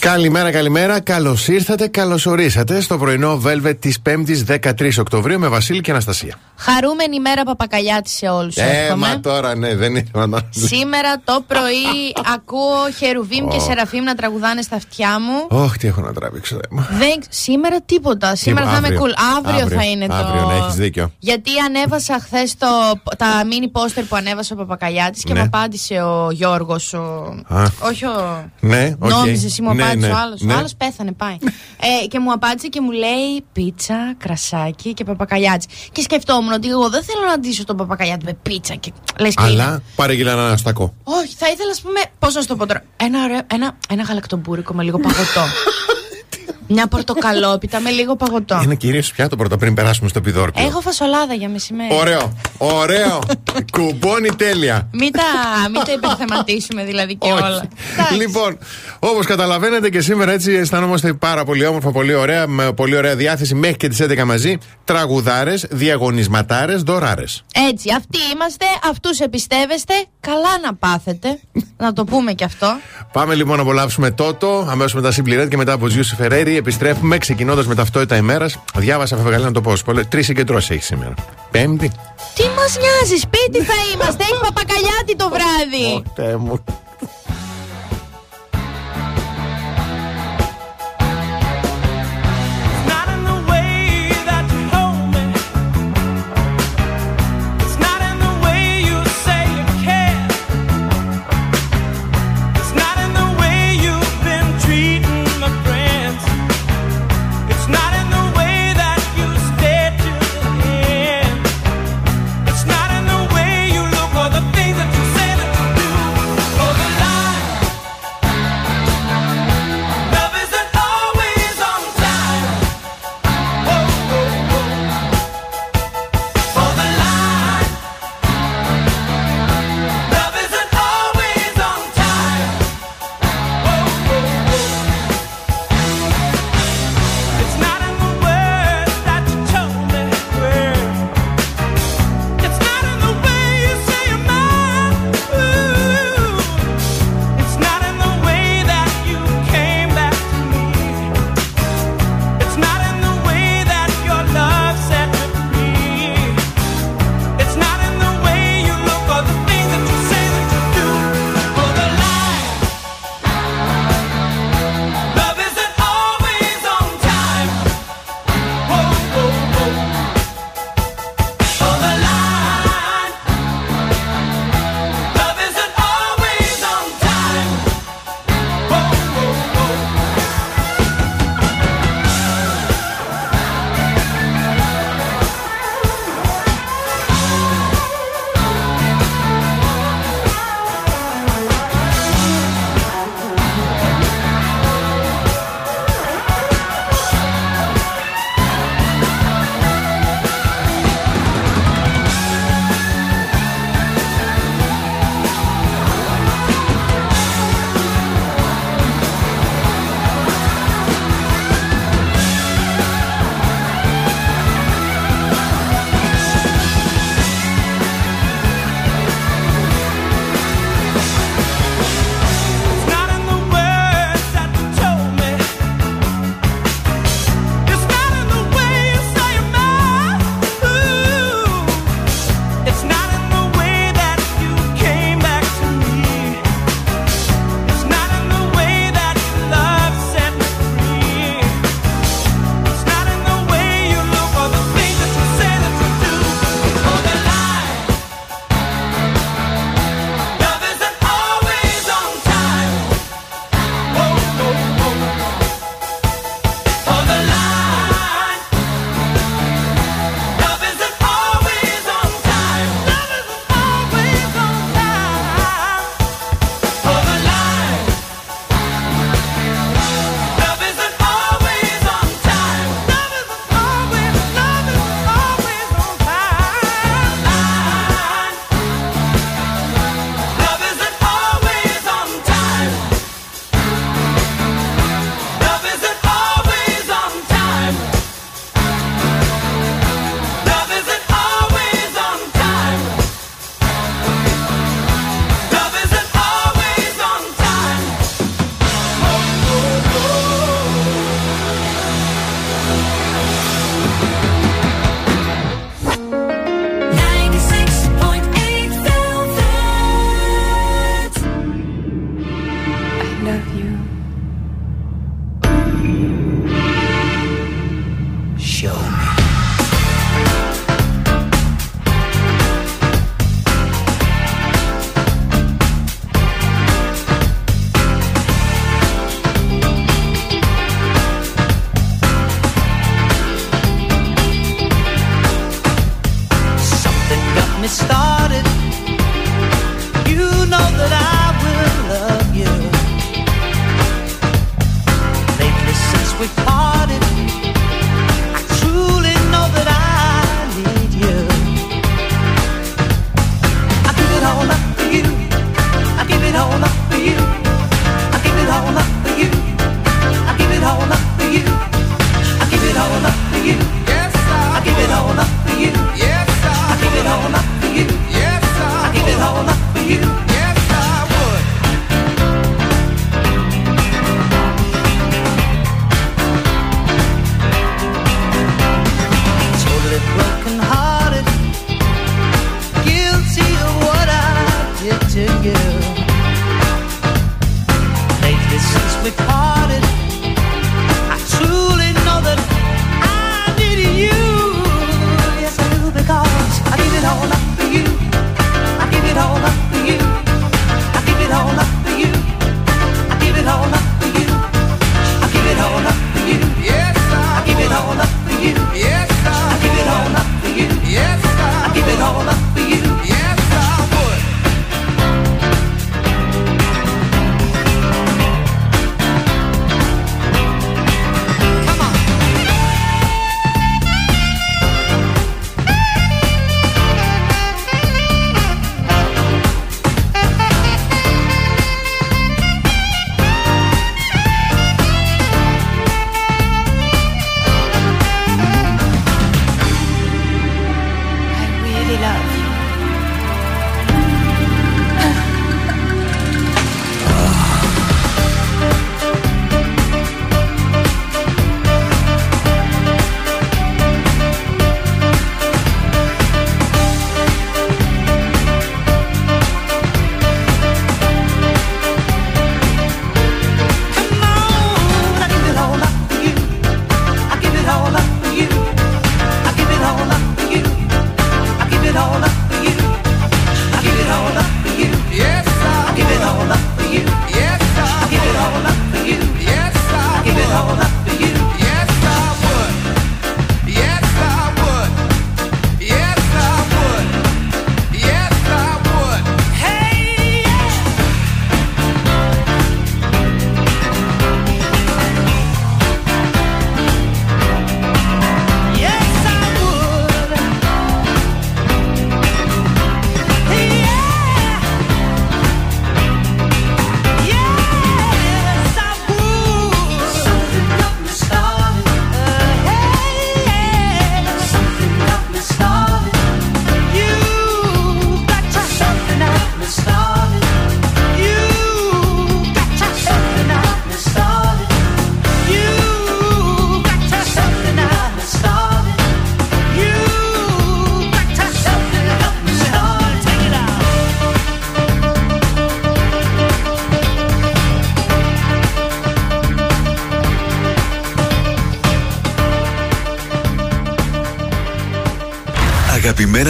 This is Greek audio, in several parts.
Καλημέρα, καλημέρα. Καλώς ήρθατε, καλώς ορίσατε στο πρωινό Velvet της 5η 13 Οκτωβρίου με Βασίλη και Αναστασία. Χαρούμενη ημέρα Παπακαλιάτη σε όλους. Ε, μα τώρα ναι, δεν είναι. Σήμερα το πρωί ακούω Χερουβίμ και Σεραφίμ να τραγουδάνε στα αυτιά μου. Όχι, τι έχω να τραβήξω. Δεν... Σήμερα τίποτα. Σήμερα θα είμαι cool. Αύριο, θα είναι το. Αύριο, ναι, έχεις δίκιο. Γιατί ανέβασα χθες τα μίνι πόστερ που ανέβασε ο Παπακαλιάτης και ναι. μου απάντησε ο Γιώργος. Ο... Όχι ο. Ναι, okay. Νόμιζες, εσύ μου ναι, απάντησε ναι, ο άλλος. Ο άλλος πέθανε, πάει. ε, και μου απάντησε και μου λέει πίτσα, κρασάκι και Παπακαλιάτη. Και σκεφτόμουν ότι εγώ δεν θέλω να ντύσω τον παπακαλιάτη με πίτσα και λες και Αλλά παρήγγειλα ένα αστακό. Όχι, θα ήθελα, ας πούμε, πώς να το πω τώρα. Ένα, ωραίο, ένα, ένα γαλακτομπούρικο με λίγο παγωτό. Μια πορτοκαλόπιτα με λίγο παγωτό. Είναι κυρίως πιάτο πρώτα πριν περάσουμε στο πιδόρπιο. Έχω φασολάδα για μεσημέρι. Ωραίο. Ωραίο. Κουμπώνει τέλεια. Μην τα, μην τα υπερθεματίσουμε δηλαδή και όλα. λοιπόν, όπως καταλαβαίνετε και σήμερα έτσι αισθανόμαστε πάρα πολύ όμορφα, πολύ ωραία, με πολύ ωραία διάθεση μέχρι και τις 11 μαζί. Τραγουδάρες, διαγωνισματάρες, δωράρες. Έτσι, αυτοί είμαστε, αυτούς εμπιστεύεστε. Καλά να πάθετε. να το πούμε κι αυτό. Πάμε λοιπόν να απολαύσουμε τότο, αμέσως μετά συμπληρέτη και μετά από Τζιούσι Φεραίρι επιστρέφουμε ξεκινώντας με ταυτότητα ημέρας. Διάβασα Φεβγαλή να το πω. Τρεις συγκεντρώσεις έχεις σήμερα. Πέμπτη. Τι μας νοιάζεις, σπίτι θα είμαστε. Έχει παπακαλιάτι το βράδυ.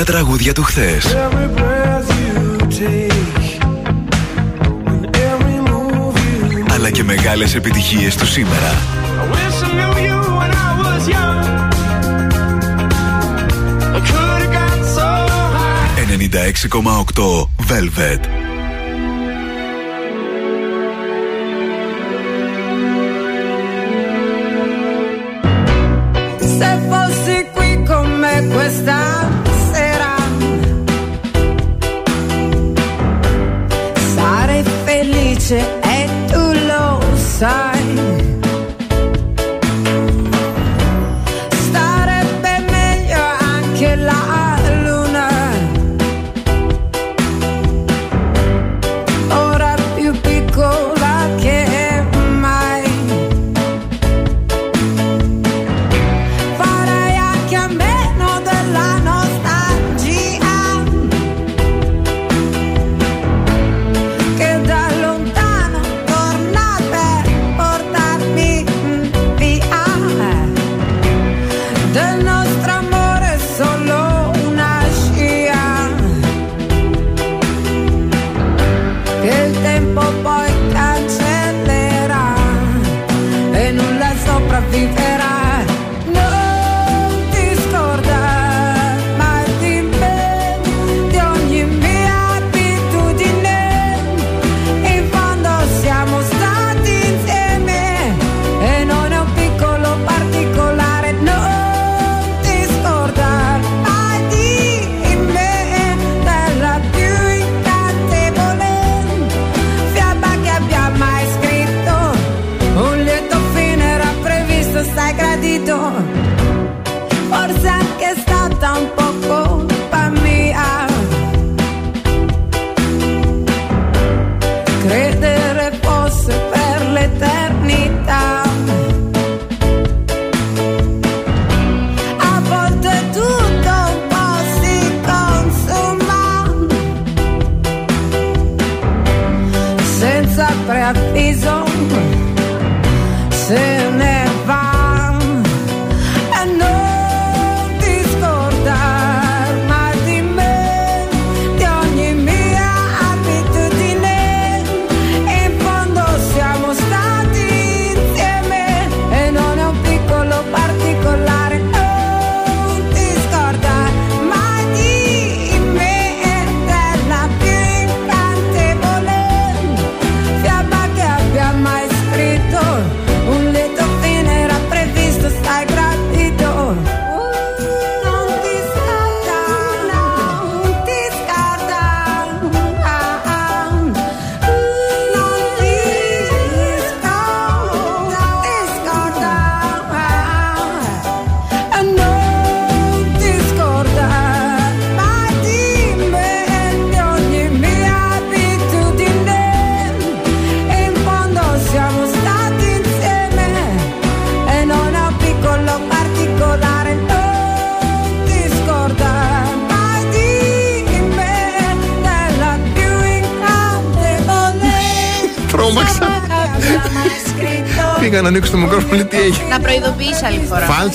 Αγαπημένα τραγούδια του χθες. Αλλά και μεγάλες επιτυχίες του σήμερα. 96,8 Velvet. dice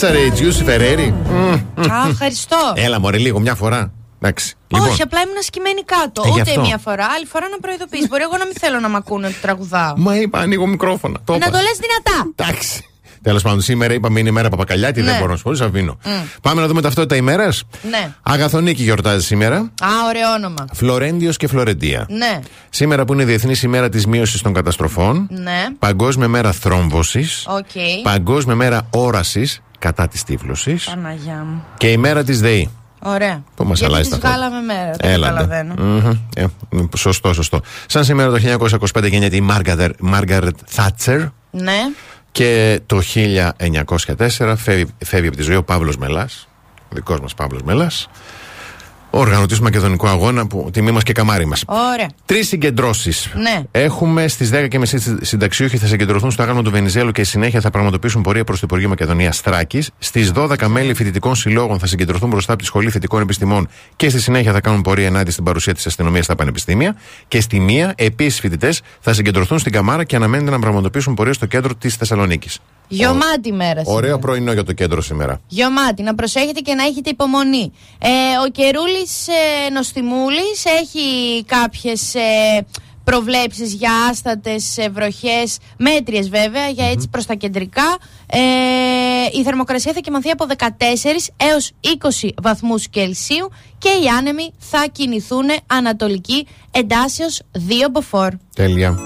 άλλη φορά. Φάλτσαρε, Τζιούσι Φεραίρι. Α, ευχαριστώ. Έλα, μωρέ, λίγο, μια φορά. Εντάξει. Λοιπόν, Όχι, απλά ήμουν σκυμμένη κάτω. Ε, γι' Ούτε αυτό. μία φορά, άλλη φορά να προειδοποιήσει. Μπορεί εγώ να μην θέλω να μ' ακούνε ότι τραγουδάω. Μα είπα, ανοίγω μικρόφωνα. Το Να είπα. το λες δυνατά. Εντάξει. Τέλος πάντων, σήμερα είπαμε είναι η μέρα Παπακαλιάτη, Ναι. δεν μπορώ να σου πω, αφήνω. Πάμε να δούμε ταυτότητα ημέρας. Ναι. Αγαθονίκη γιορτάζει σήμερα. Α, ωραίο όνομα. Φλωρέντιος και Φλωρεντία. Ναι, Σήμερα που είναι Διεθνής ημέρα της μείωσης των καταστροφών. ναι. Παγκόσμια μέρα θρόμβωσης. Οκ. Παγκόσμια μέρα όρασης κατά της τύφλωσης. Παναγιά μου. Και η μέρα της ΔΕΗ. Ωραία. Πού μας Γιατί αλλάζει τις τα βγάλαμε μέρα, δεν Έλατε. καταλαβαίνω. Μμμ. Ε, σωστό, σωστό. Σαν σήμερα το 1925 γεννιέται η Μάργαρετ Θάτσερ. Ναι. Και το 1904 φεύγει, φεύγει από τη ζωή ο Παύλος Μελάς, δικός μας Παύλος Μελάς, ο οργανωτής του Μακεδονικού Αγώνα, που τιμή μας και καμάρι μας. Ωραία. Τρεις συγκεντρώσεις. Ναι. Έχουμε στις 10.30 συνταξιούχοι θα συγκεντρωθούν στο άγαλμα του Βενιζέλου και στη συνέχεια θα πραγματοποιήσουν πορεία προς το Υπουργείο Μακεδονίας Θράκης. Στις 12 μέλη φοιτητικών συλλόγων θα συγκεντρωθούν μπροστά από τη Σχολή Θετικών Επιστημών και στη συνέχεια θα κάνουν πορεία ενάντια στην παρουσία της αστυνομίας στα πανεπιστήμια. Και στη μία, επίσης φοιτητές θα συγκεντρωθούν στην Καμάρα και αναμένεται να πραγματοποιήσουν πορεία στο κέντρο της Θεσσαλονίκης. Γιωμάτη μέρα. Ωραίο σήμερα. πρωινό για το κέντρο σήμερα. Γιωμάτη, να προσέχετε και να έχετε υπομονή. Ε, ο Κερούλης ε, Νοστιμούλης έχει κάποιες ε, προβλέψεις για άστατες ε, βροχές, μέτριες βέβαια, για έτσι προς τα κεντρικά. Ε, η θερμοκρασία θα κοιμανθεί από 14 έως 20 βαθμούς Κελσίου και οι άνεμοι θα κινηθούν ανατολική εντάσεως 2 μποφόρ. Τέλεια.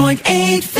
106.8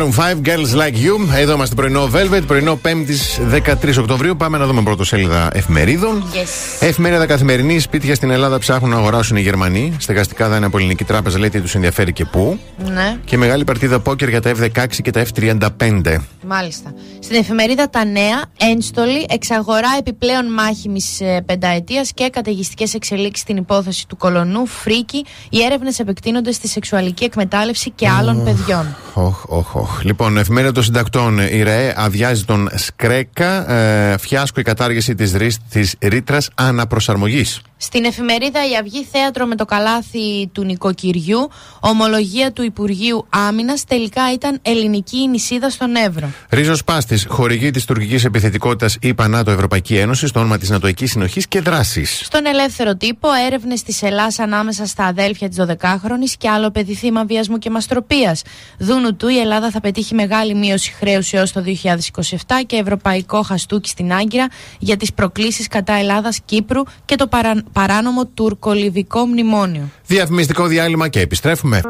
Maroon 5, Girls Like You. Εδώ είμαστε πρωινό Velvet, πρωινό 5η 13 Οκτωβρίου. Πάμε να δούμε πρώτο σέλιδα εφημερίδων. Yes. Εφημερίδα καθημερινή, σπίτια στην Ελλάδα ψάχνουν να αγοράσουν οι Γερμανοί. Στεγαστικά δάνεια από ελληνική τράπεζα λέει τι τους ενδιαφέρει και πού. Ναι, Και μεγάλη παρτίδα πόκερ για τα F16 και τα F35. μάλιστα. Στην εφημερίδα Τα Νέα, ένστολη, εξαγορά επιπλέον μάχημης πενταετίας και καταιγιστικές εξελίξεις στην υπόθεση του κολονού, φρίκι. Οι έρευνες επεκτείνονται στη σεξουαλική εκμετάλλευση και άλλων παιδιών. Οχ, οχ, οχ. Λοιπόν, εφημερίδα των συντακτών. Η ΡΕΕ αδειάζει τον Σκρέκα. Ε, φιάσκο η κατάργηση της ρήτρας αναπροσαρμογής. Στην εφημερίδα Η Αυγή Θέατρο με το καλάθι του νοικοκυριού, ομολογία του Υπουργείου Άμυνας τελικά ήταν ελληνική η νησίδα στον Εύρο. Ρίζος Πάστης, χορηγή της τουρκικής επιθετικότητας ΗΠΑ ΝΑΤΟ Ευρωπαϊκή Ένωση, στο όνομα της Νατοική Συνοχής και Δράσης. Στον ελεύθερο τύπο, έρευνες της Ελλάς ανάμεσα στα αδέλφια της 12χρονη και άλλο παιδί θύμα βιασμού και μαστροπίας. Δούνου του, η Ελλάδα θα πετύχει μεγάλη μείωση χρέους έως το 2027 και ευρωπαϊκό χαστούκι στην Άγκυρα για τις προκλήσεις κατά Ελλάδα-Κύπρου και το παρα... παράνομο τουρκολιβικό μνημόνιο. Διαφημιστικό διάλειμμα και επιστρέφουμε.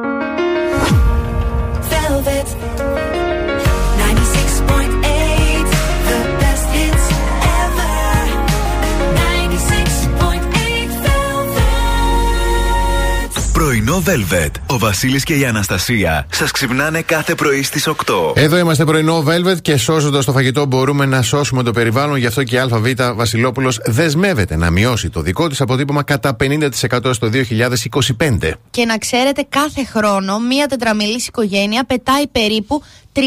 Velvet Πρωινό Velvet. Ο Βασίλης και η Αναστασία σας ξυπνάνε κάθε πρωί στις 8. Εδώ είμαστε πρωινό Velvet και σώζοντας το φαγητό μπορούμε να σώσουμε το περιβάλλον. Γι' αυτό και η ΑΒ Βασιλόπουλος δεσμεύεται να μειώσει το δικό της αποτύπωμα κατά 50% στο 2025. Και να ξέρετε, κάθε χρόνο μία τετραμιλής οικογένεια πετάει περίπου 392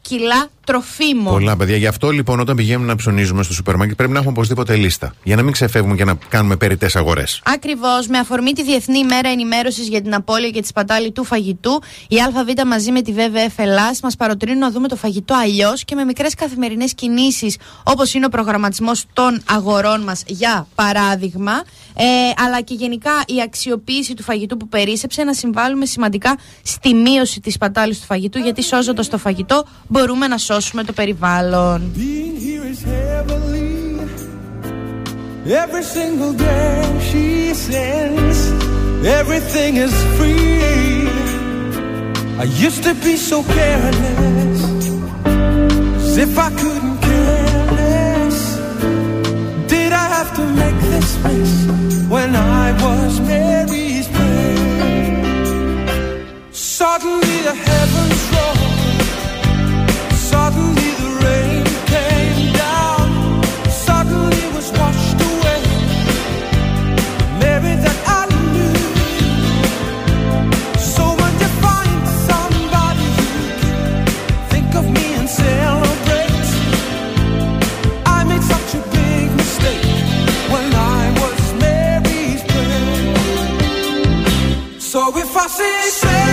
κιλά τροφίμων. Πολλά παιδιά. Γι' αυτό λοιπόν όταν πηγαίνουμε να ψωνίζουμε στο σούπερ μάρκετ πρέπει να έχουμε οπωσδήποτε λίστα. Για να μην ξεφεύγουμε και να κάνουμε περιττές αγορές. Ακριβώς, με αφορμή τη Διεθνή ημέρα ενημέρωσης για την απώλεια και τη σπατάλη του φαγητού, η ΑΒ μαζί με τη WWF Ελλάς μας παροτρύνουν να δούμε το φαγητό αλλιώς και με μικρές καθημερινές κινήσεις, όπως είναι ο προγραμματισμός των αγορών μας, για παράδειγμα, ε, αλλά και γενικά η αξιοποίηση του φαγητού που περίσεψε να συμβάλλουμε σημαντικά στη μείωση της σπατάλης του φαγητού, γιατί σώζοντας το φαγητό μπορούμε να σώσουμε το περιβάλλον. Being here is heavenly. Every single day she sends, everything is free. I used to be so careless, as if I couldn't make this mess when I was Mary's prayer? Suddenly the heavens roll, So if I see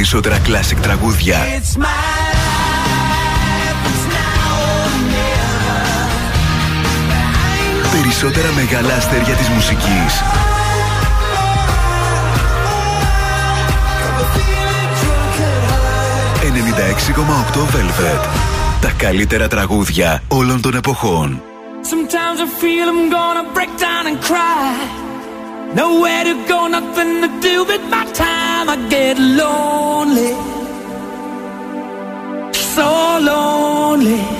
περισσότερα κλασικ τραγούδια. It's περισσότερα μεγάλα της μουσικής. 96,8 Velvet. Τα καλύτερα τραγούδια όλων των εποχών. I feel I'm gonna break down and cry. To go, nothing to do my time. I get lonely, so lonely.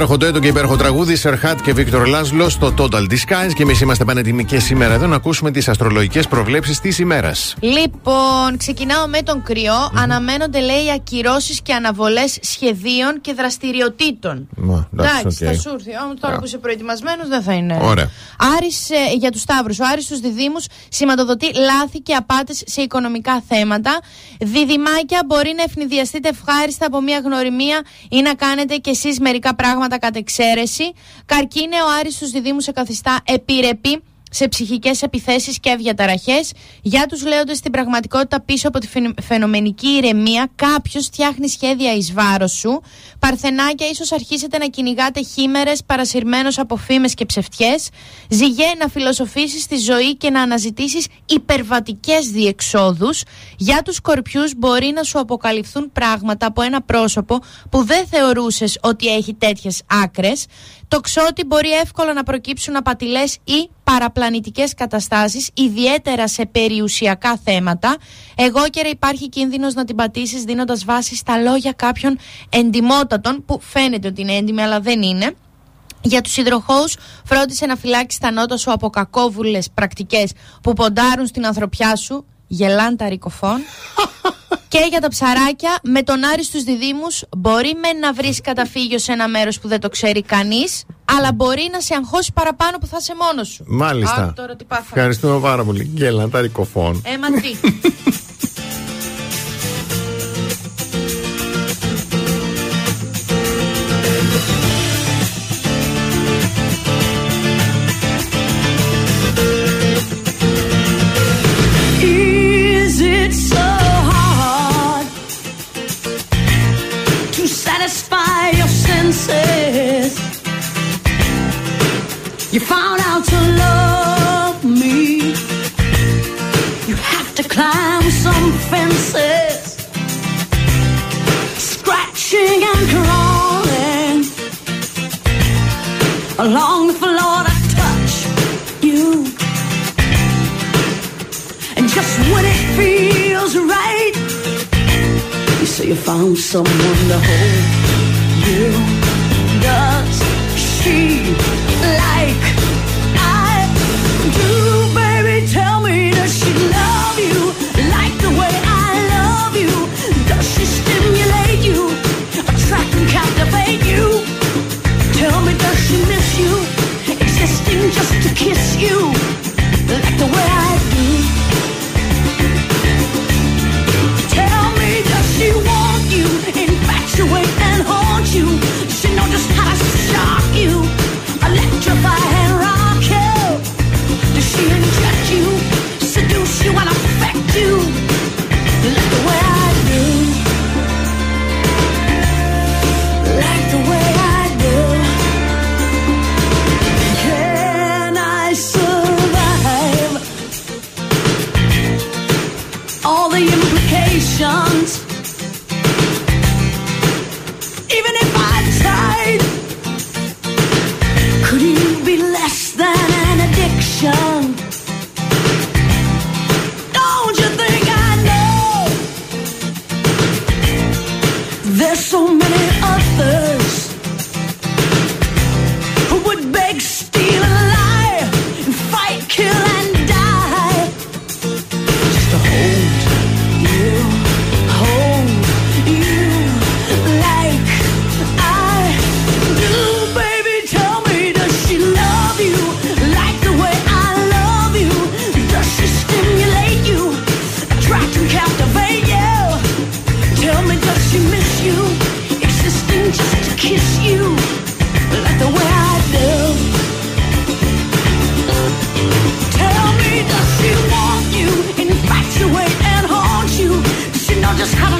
Υπέροχο ντουέτο και υπέροχο τραγούδι, Σερχάτ και Βίκτορ Λάσλο στο Total Disguise. Και εμείς είμαστε πανέτοιμοι και σήμερα εδώ να ακούσουμε τις αστρολογικές προβλέψεις της ημέρας. Λοιπόν, ξεκινάω με τον κριό Αναμένονται, λέει, ακυρώσεις και αναβολές σχεδίων και δραστηριοτήτων. Μα, εντάξει, οκ. θα σου έρθει. Όμως τώρα Α. που είσαι προετοιμασμένος δεν θα είναι. Ωραία. Άρης, ε, για τους ταύρους. Ο Άρης στους Διδήμου σηματοδοτεί λάθη και απάτες σε οικονομικά θέματα. Διδυμάκια μπορεί να αιφνιδιαστείτε ευχάριστα από μια γνωριμία ή να κάνετε κι εσείς μερικά πράγματα κατ' εξαίρεση. Καρκίνε, ο Άρης στου Διδήμου σε καθιστά επιρρεπή σε ψυχικές επιθέσεις και διαταραχές. Για τους λέοντες στην πραγματικότητα πίσω από τη φαινο- φαινομενική ηρεμία κάποιος φτιάχνει σχέδια εις βάρος σου. Παρθενάκια ίσως αρχίσετε να κυνηγάτε χήμερες παρασυρμένος από φήμες και ψευτιές. Ζυγέ να φιλοσοφήσεις τη ζωή και να αναζητήσεις υπερβατικές διεξόδους. Για τους σκορπιούς μπορεί να σου αποκαλυφθούν πράγματα από ένα πρόσωπο που δεν θεωρούσες ότι έχει τέτοιες άκρες. Το ξότι μπορεί εύκολα να προκύψουν απατηλές ή παραπλανητικές καταστάσεις, ιδιαίτερα σε περιουσιακά θέματα. Εγώ και υπάρχει κίνδυνος να την πατήσεις δίνοντας βάση στα λόγια κάποιων εντιμότατων που φαίνεται ότι είναι έντιμοι αλλά δεν είναι. Για τους υδροχώους φρόντισε να φυλάξεις τα νότα σου από κακόβουλες πρακτικές που ποντάρουν στην ανθρωπιά σου, γελάν τα ρικοφών. και για τα ψαράκια, με τον Άρη στους διδήμους μπορεί με να βρεις καταφύγιο σε ένα μέρος που δεν το ξέρει κανείς, αλλά μπορεί να σε αγχώσει παραπάνω που θα είσαι μόνος σου. Μάλιστα. Α, τώρα τι πάθαμε. Ευχαριστούμε πάρα πολύ. Γκέλα, τα ρικοφών. Ε, μα τι. You found out to love me. You have to climb some fences, scratching and crawling along the floor to touch you. And just when it feels right, you say you found someone to hold you. Does she you like the way I do? Tell me, does she want you, infatuate and haunt you? She just how to shock you, electrify and rock you? Does she implications. Even if I tried, could you be less than an addiction? Don't you think I know? There's so many others who would beg, steal, and lie, just have a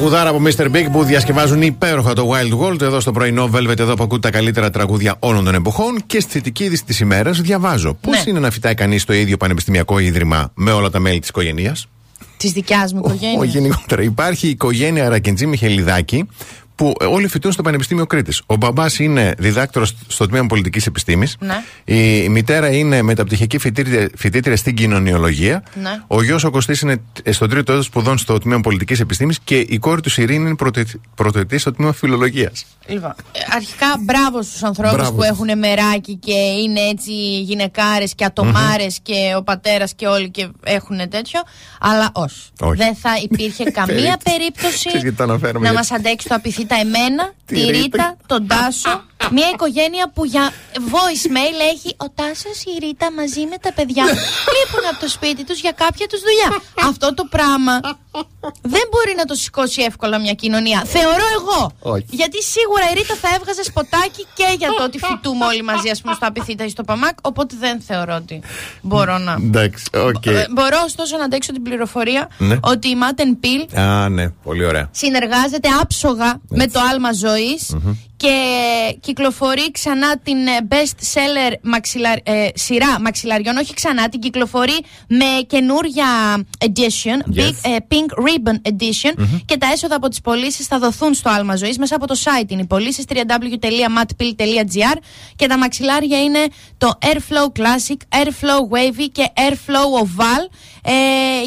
τραγουδάρα από Mr. Big που διασκευάζουν υπέροχα το Wild World εδώ στο πρωινό Velvet εδώ που ακούτε τα καλύτερα τραγούδια όλων των εποχών και στη θετική είδηση της ημέρας διαβάζω πώς ναι. είναι να φυτάει κανείς το ίδιο πανεπιστημιακό ίδρυμα με όλα τα μέλη της οικογένειας; Της δικιάς μου οικογένεια. Όχι, γενικότερα. Υπάρχει η οικογένεια Ρακεντζή Μιχελιδάκη, που όλοι φοιτούν στο Πανεπιστήμιο Κρήτης. Ο μπαμπάς είναι διδάκτορος στο τμήμα πολιτικής επιστήμης. Ναι. Η, η μητέρα είναι μεταπτυχιακή φοιτήτρια, φοιτήτρια στην κοινωνιολογία. Ναι. Ο γιος ο Κωστής είναι στον τρίτο έτος σπουδών στο τμήμα πολιτικής επιστήμης και η κόρη του Ειρήνη είναι πρωτοετή στο τμήμα φιλολογίας. Λοιπόν, ε, αρχικά μπράβο στους ανθρώπους Μπράβο που τους. έχουν μεράκι και είναι έτσι γυναικάρες και ατομάρες και ο πατέρας και όλοι και έχουν τέτοιο. Αλλά όχι. Όχι. Δεν θα υπήρχε καμία Περίπτωση. περίπτωση Ξέρεις γιατί το αναφέρομαι, να γιατί- μας αντέξει το απειθήτα εμένα, Τη τη Ρίτα. Ρίτα, τον Τάσο. Μια οικογένεια που για voicemail έχει ο Τάσος, η Ρίτα μαζί με τα παιδιά λείπουν από το σπίτι τους για κάποια τους δουλειά. Αυτό το πράγμα δεν μπορεί να το σηκώσει εύκολα μια κοινωνία. Θεωρώ εγώ. Όχι. Γιατί σίγουρα η Ρίτα θα έβγαζε σποτάκι και για το ότι φοιτούμε όλοι μαζί, ας πούμε, στο Απιθύτα ή στο Παμάκ. Οπότε δεν θεωρώ ότι μπορώ να. Εντάξει, οκ. Ε, Μπορώ ωστόσο να αντέξω την πληροφορία Ναι. ότι η Matten Pill Α, ναι, πολύ ωραία. συνεργάζεται άψογα με το άλμα ζωής και κυκλοφορεί ξανά την ε, best seller μαξιλα, ε, σειρά μαξιλαριών. Όχι ξανά, την κυκλοφορεί με καινούρια edition, Yes. big, ε, pink ribbon edition. Και τα έσοδα από τις πωλήσεις θα δοθούν στο άλμα ζωής. Μέσα από το site είναι οι πωλήσεις www.matpill.gr και τα μαξιλάρια είναι το Airflow Classic, Airflow Wavy και Airflow Oval ε,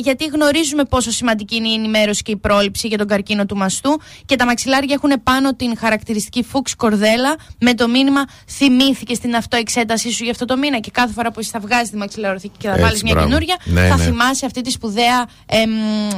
γιατί γνωρίζουμε πόσο σημαντική είναι η ενημέρωση και η πρόληψη για τον καρκίνο του μαστού και τα μαξιλάρια έχουν πάνω την χαρακτηριστική φούξ κορδέλα με το μήνυμα θυμήθηκε στην αυτοεξέτασή σου για αυτό το μήνα και κάθε φορά που εσύ θα βγάζεις τη μαξιλαροθήκη και θα Έτσι, βάλεις μια μπράβο. καινούρια Ναι, θα ναι. θυμάσαι αυτή τη σπουδαία εμ,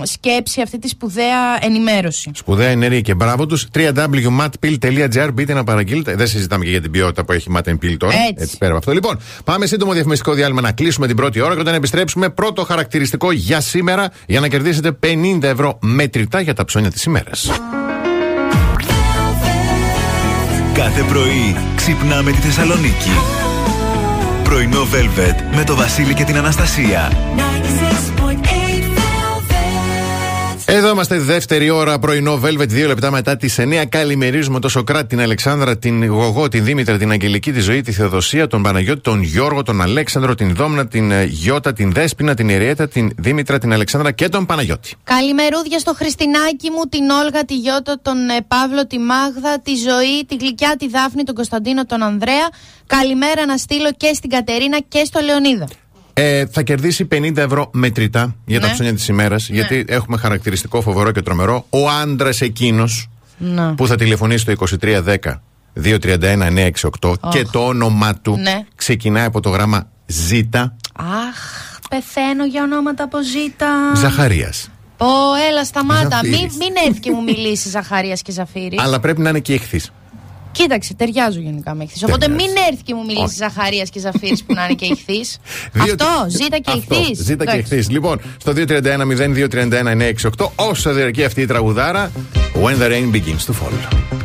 σκέψη, αυτή τη σπουδαία ενημέρωση. Σπουδαία ενέργεια και μπράβο τους. www.matpill.gr Μπείτε να παραγγείλετε. Δεν συζητάμε και για την ποιότητα που έχει η Matten Pill τώρα. Έτσι. πέρα από αυτό. Λοιπόν, πάμε σύντομο διαφημιστικό διάλειμμα να κλείσουμε την πρώτη ώρα και όταν επιστρέψουμε, πρώτο χαρακτηριστικό για σήμερα για να κερδίσετε 50 ευρώ μέτρητά για τα ψώνια της ημέρας. Κάθε πρωί ξυπνάμε τη Θεσσαλονίκη. Πρωινό Velvet με το Βασίλη και την Αναστασία. 96.8 Velvet. Εδώ είμαστε δεύτερη ώρα πρωινό Velvet, δύο λεπτά μετά τις 9. Καλημερίζουμε το Σοκράτη, την Αλεξάνδρα, την Γογό, την Δήμητρα, την Αγγελική, τη Ζωή, τη Θεοδοσία, τον Παναγιώτη, τον Γιώργο, τον Αλέξανδρο, την Δόμνα, την ε, Γιώτα, την Δέσπινα, την Ιριέτα, την Δήμητρα, την Αλεξάνδρα και τον Παναγιώτη. Καλημερούδια στο Χριστινάκι μου, την Όλγα, τη Γιώτα, τον ε, Παύλο, τη Μάγδα, τη Ζωή, τη Γλυκιά, τη Δάφνη, τον Κωνσταντίνο, τον Ανδρέα. Καλημέρα να στείλω και στην Κατερίνα και στο Λεωνίδα. Ε, θα κερδίσει 50 ευρώ μετρητά για τα Ναι. ψώνια της ημέρας, γιατί έχουμε χαρακτηριστικό φοβερό και τρομερό. Ο άντρας εκείνος Να. που θα τηλεφωνήσει στο 2310 231 968 και το όνομά του Ναι. ξεκινάει από το γράμμα Ζ. Αχ, πεθαίνω για ονόματα από ζήτα. Ζαχαρίας. Πω, έλα, σταμάτα. Μην, Ζαφύρης. μην έρθει και μου μιλήσεις Ζαχαρίας και Ζαφύρης. Αλλά πρέπει να είναι και εχθή. Κοίταξε, ταιριάζω γενικά με ηχθείς. Οπότε Ταιριάζει. μην έρθει και μου μιλήσεις Όχι. Ζαχαρίας και Ζαφύρης που να είναι και ηχθή. Αυτό, ζήτα και Αυτό, ηχθή. Ζήτα και ηχθή. Λοιπόν, στο 231-0231-968, όσο διαρκεί αυτή η τραγουδάρα, When the rain begins to fall.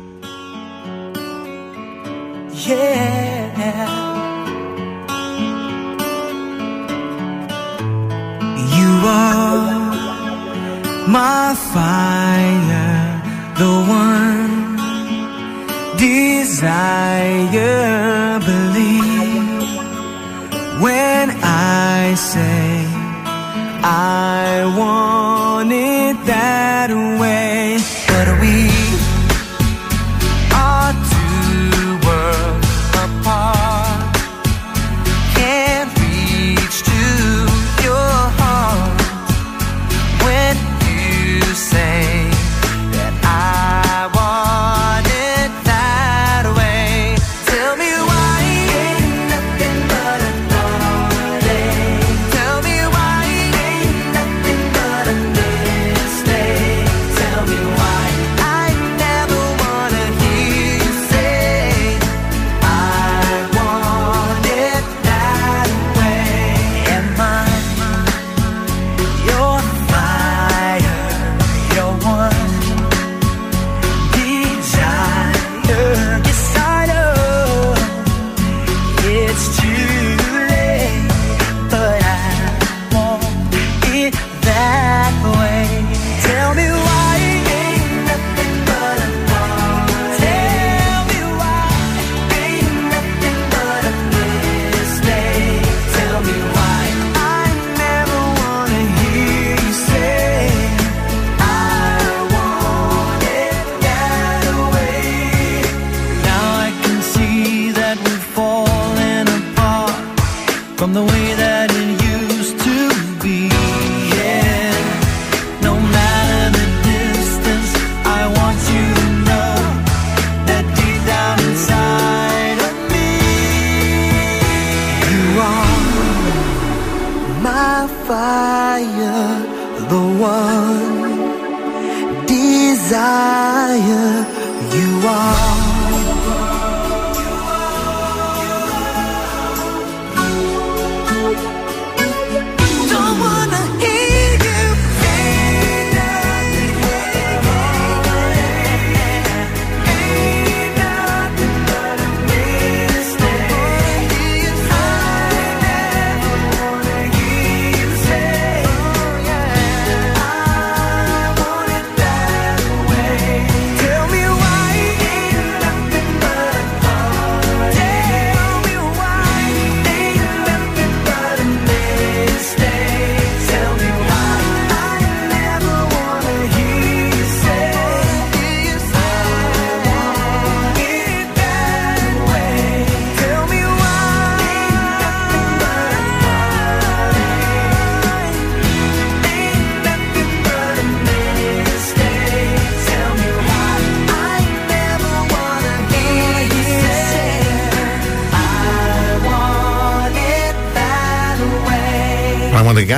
my fire, the one desire.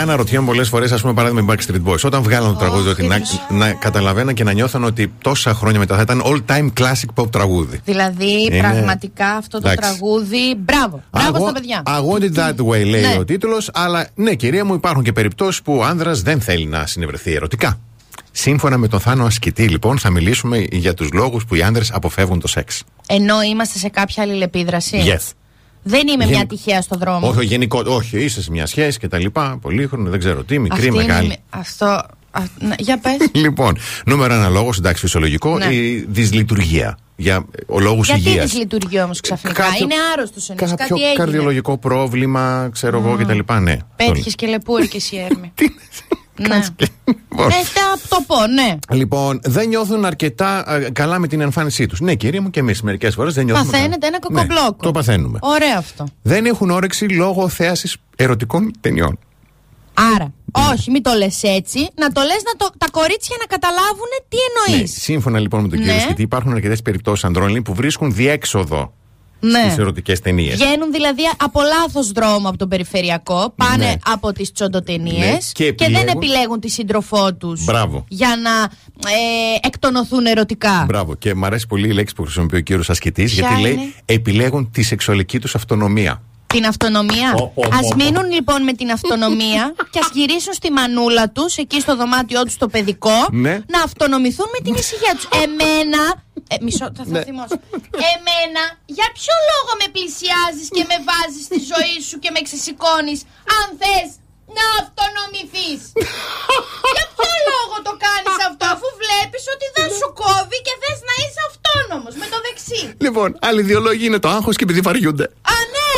Αναρωτιέμαι πολλές φορές, ας πούμε, παράδειγμα οι Backstreet Boys. Όταν βγάλαν το τραγούδι, ότι να, να καταλαβαίναν και να νιώθαν ότι τόσα χρόνια μετά θα ήταν all time classic pop τραγούδι. Δηλαδή, Είναι- πραγματικά αυτό το Εντάξει. τραγούδι. Μπράβο. Μπράβο I στα want- παιδιά. I want it that way, λέει Ναι. ο τίτλος. Αλλά ναι, κυρία μου, υπάρχουν και περιπτώσεις που ο άνδρας δεν θέλει να συνευρεθεί ερωτικά. Σύμφωνα με τον Θάνο Ασκητή, λοιπόν, θα μιλήσουμε για τους λόγους που οι άνδρες αποφεύγουν το σεξ. Ενώ είμαστε σε κάποια αλληλεπίδραση. Yes. Δεν είμαι Γεν- μια τυχαία στο δρόμο. Όχι, γενικό, όχι, είσαι σε μια σχέση και τα λοιπά. Πολύχρονη, δεν ξέρω τι, μικρή, Αυτή είναι μεγάλη. μη- Αυτό. α, ναι, για πες. Λοιπόν, νούμερο ένα λόγος, εντάξει, φυσιολογικό, Ναι. η δυσλειτουργία. Για ο λόγος Γιατί υγείας. δυσλειτουργεί όμως ξαφνικά; Κάποιο- Είναι άρρωστος εννοείς, Κάποιο Κάτι έγινε. καρδιολογικό πρόβλημα, ξέρω εγώ κτλ. Ναι. Πέτυχες και λεπούρι και εσύ έρμη. ναι. Λοιπόν. Ε, θα το πω, ναι. Λοιπόν, δεν νιώθουν αρκετά ε, καλά με την εμφάνισή τους. Ναι, κυρία μου, και εμείς μερικές φορές δεν νιώθουμε. Παθαίνετε καλά. ένα κοκομπλόκο. Ναι, το παθαίνουμε. Ωραίο αυτό. Δεν έχουν όρεξη λόγω θέασης ερωτικών ταινιών. Άρα, όχι, μην το λες έτσι. Να το λες να το, τα κορίτσια να καταλάβουν τι εννοείς. Ναι, σύμφωνα λοιπόν με τον κύριο Ναι. Σκητή, υπάρχουν αρκετές περιπτώσεις ανδρών λέει, που βρίσκουν διέξοδο Ναι. στις ερωτικές ταινίες. Βγαίνουν δηλαδή από λάθος δρόμο από τον περιφερειακό, πάνε Ναι. από τις τσοντοτενίες Ναι, και δεν επιλέγουν- επιλέγουν τη σύντροφό τους Μπράβο. για να ε, εκτονωθούν ερωτικά. Μπράβο. Και μου αρέσει πολύ η λέξη που χρησιμοποιεί ο κύριος Ασκητής, Ποια γιατί λέει είναι; επιλέγουν τη σεξουαλική τους αυτονομία. Την αυτονομία. Πω, πω, Α πω, πω. μείνουν λοιπόν με την αυτονομία και ας γυρίσουν στη μανούλα τους, εκεί στο δωμάτιό τους το παιδικό, Ναι. να αυτονομηθούν με την ησυχία τους. Εμένα. Ε, μισό, θα, θα Ναι. θυμώσω. Εμένα, για ποιο λόγο με πλησιάζεις και με βάζεις στη ζωή σου και με ξεσηκώνεις, αν θες να αυτονομηθείς. για ποιο λόγο το κάνεις αυτό, αφού βλέπεις ότι δεν σου κόβει και θες να είσαι αυτόνομος με το δεξί. Λοιπόν, άλλοι δύο λόγοι είναι το άγχος και επειδή βαριούνται. Α, ναι!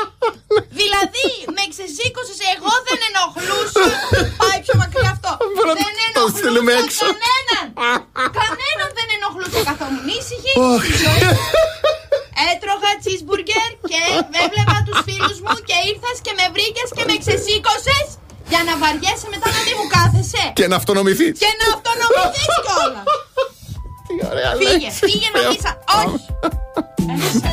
δηλαδή, με ξεσήκωσες, εγώ δεν ενοχλούσα. Πάει πιο μακριά αυτό. Μπορώ να δεν το στείλουμε ενοχλούσα έξω. κανέναν. Κανέναν δεν ενοχλούσα. Καθόμουν ήσυχη. Όχι. στη ζωή μου. Έτρωγα cheeseburger και έβλεπα τους φίλους μου και ήρθες και με βρήκες και με ξεσήκωσες για να βαριέσαι μετά να μην μου κάθεσαι. Και να αυτονομηθείς. Και να αυτονομηθείς κιόλας. Τι ωραία Φύγε, λέξη. φύγε να μην σα- Όχι. Έλυσε.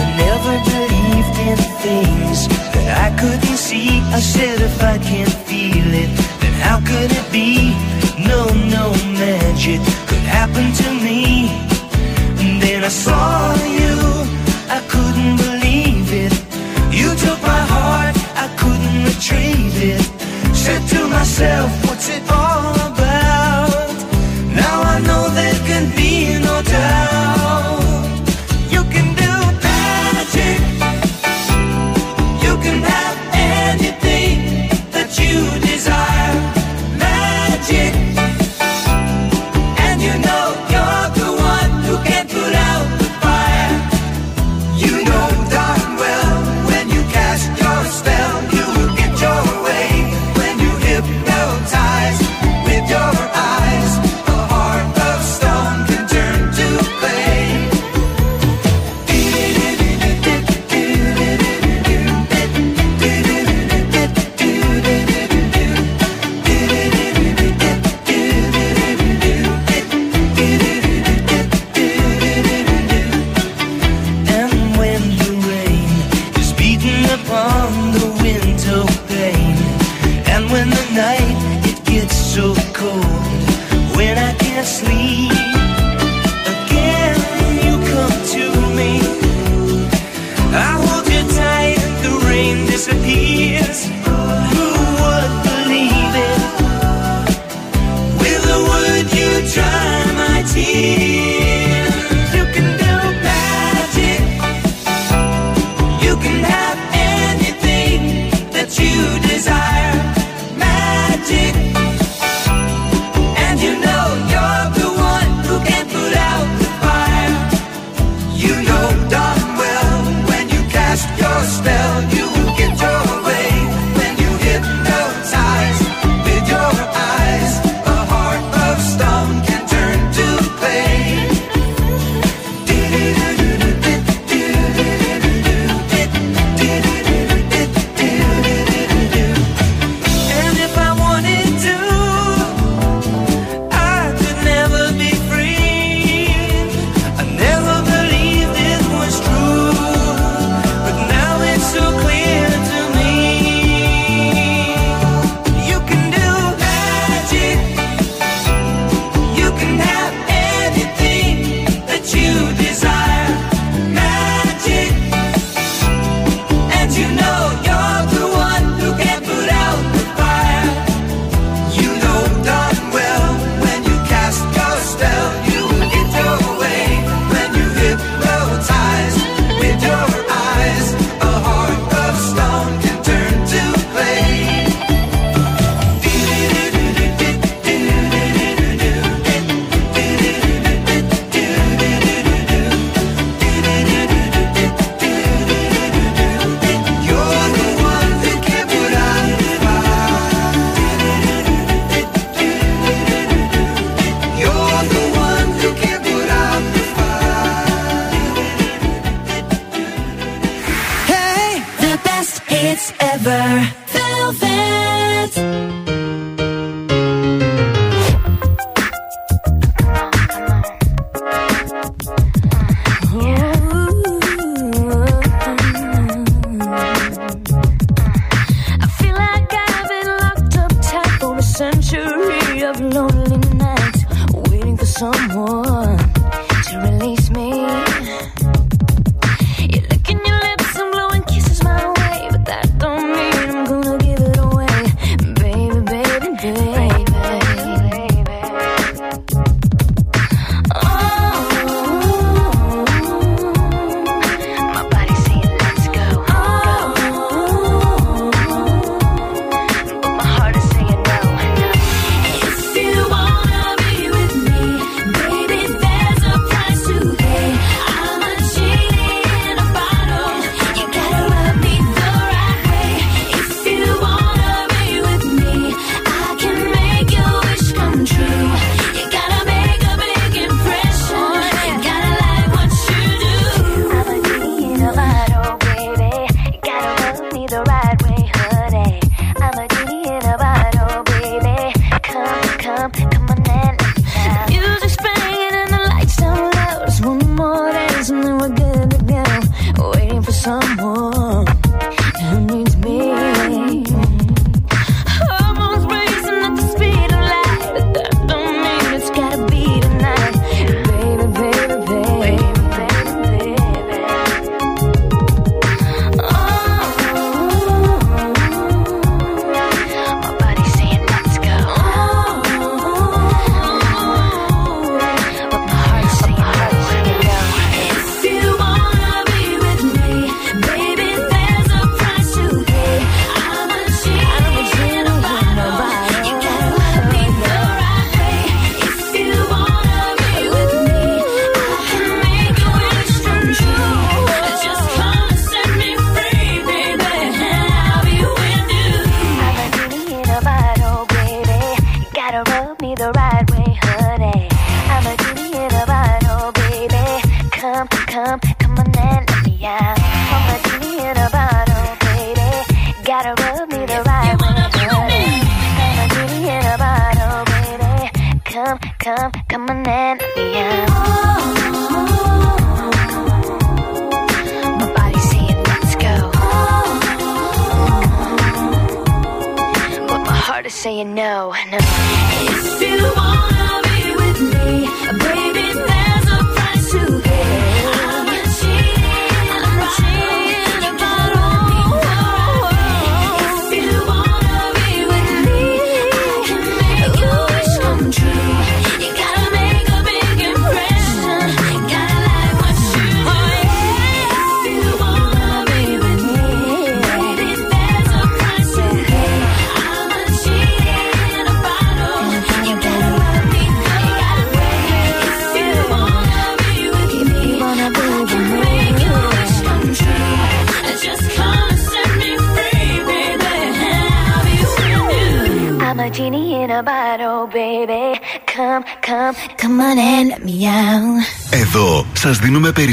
I never believed in things that I couldn't see. I said if I can't feel it, then how could it be? No, no magic could happen to me. And then I saw you, I couldn't believe it. You took my heart, I couldn't retrieve it. Said to myself, what's it all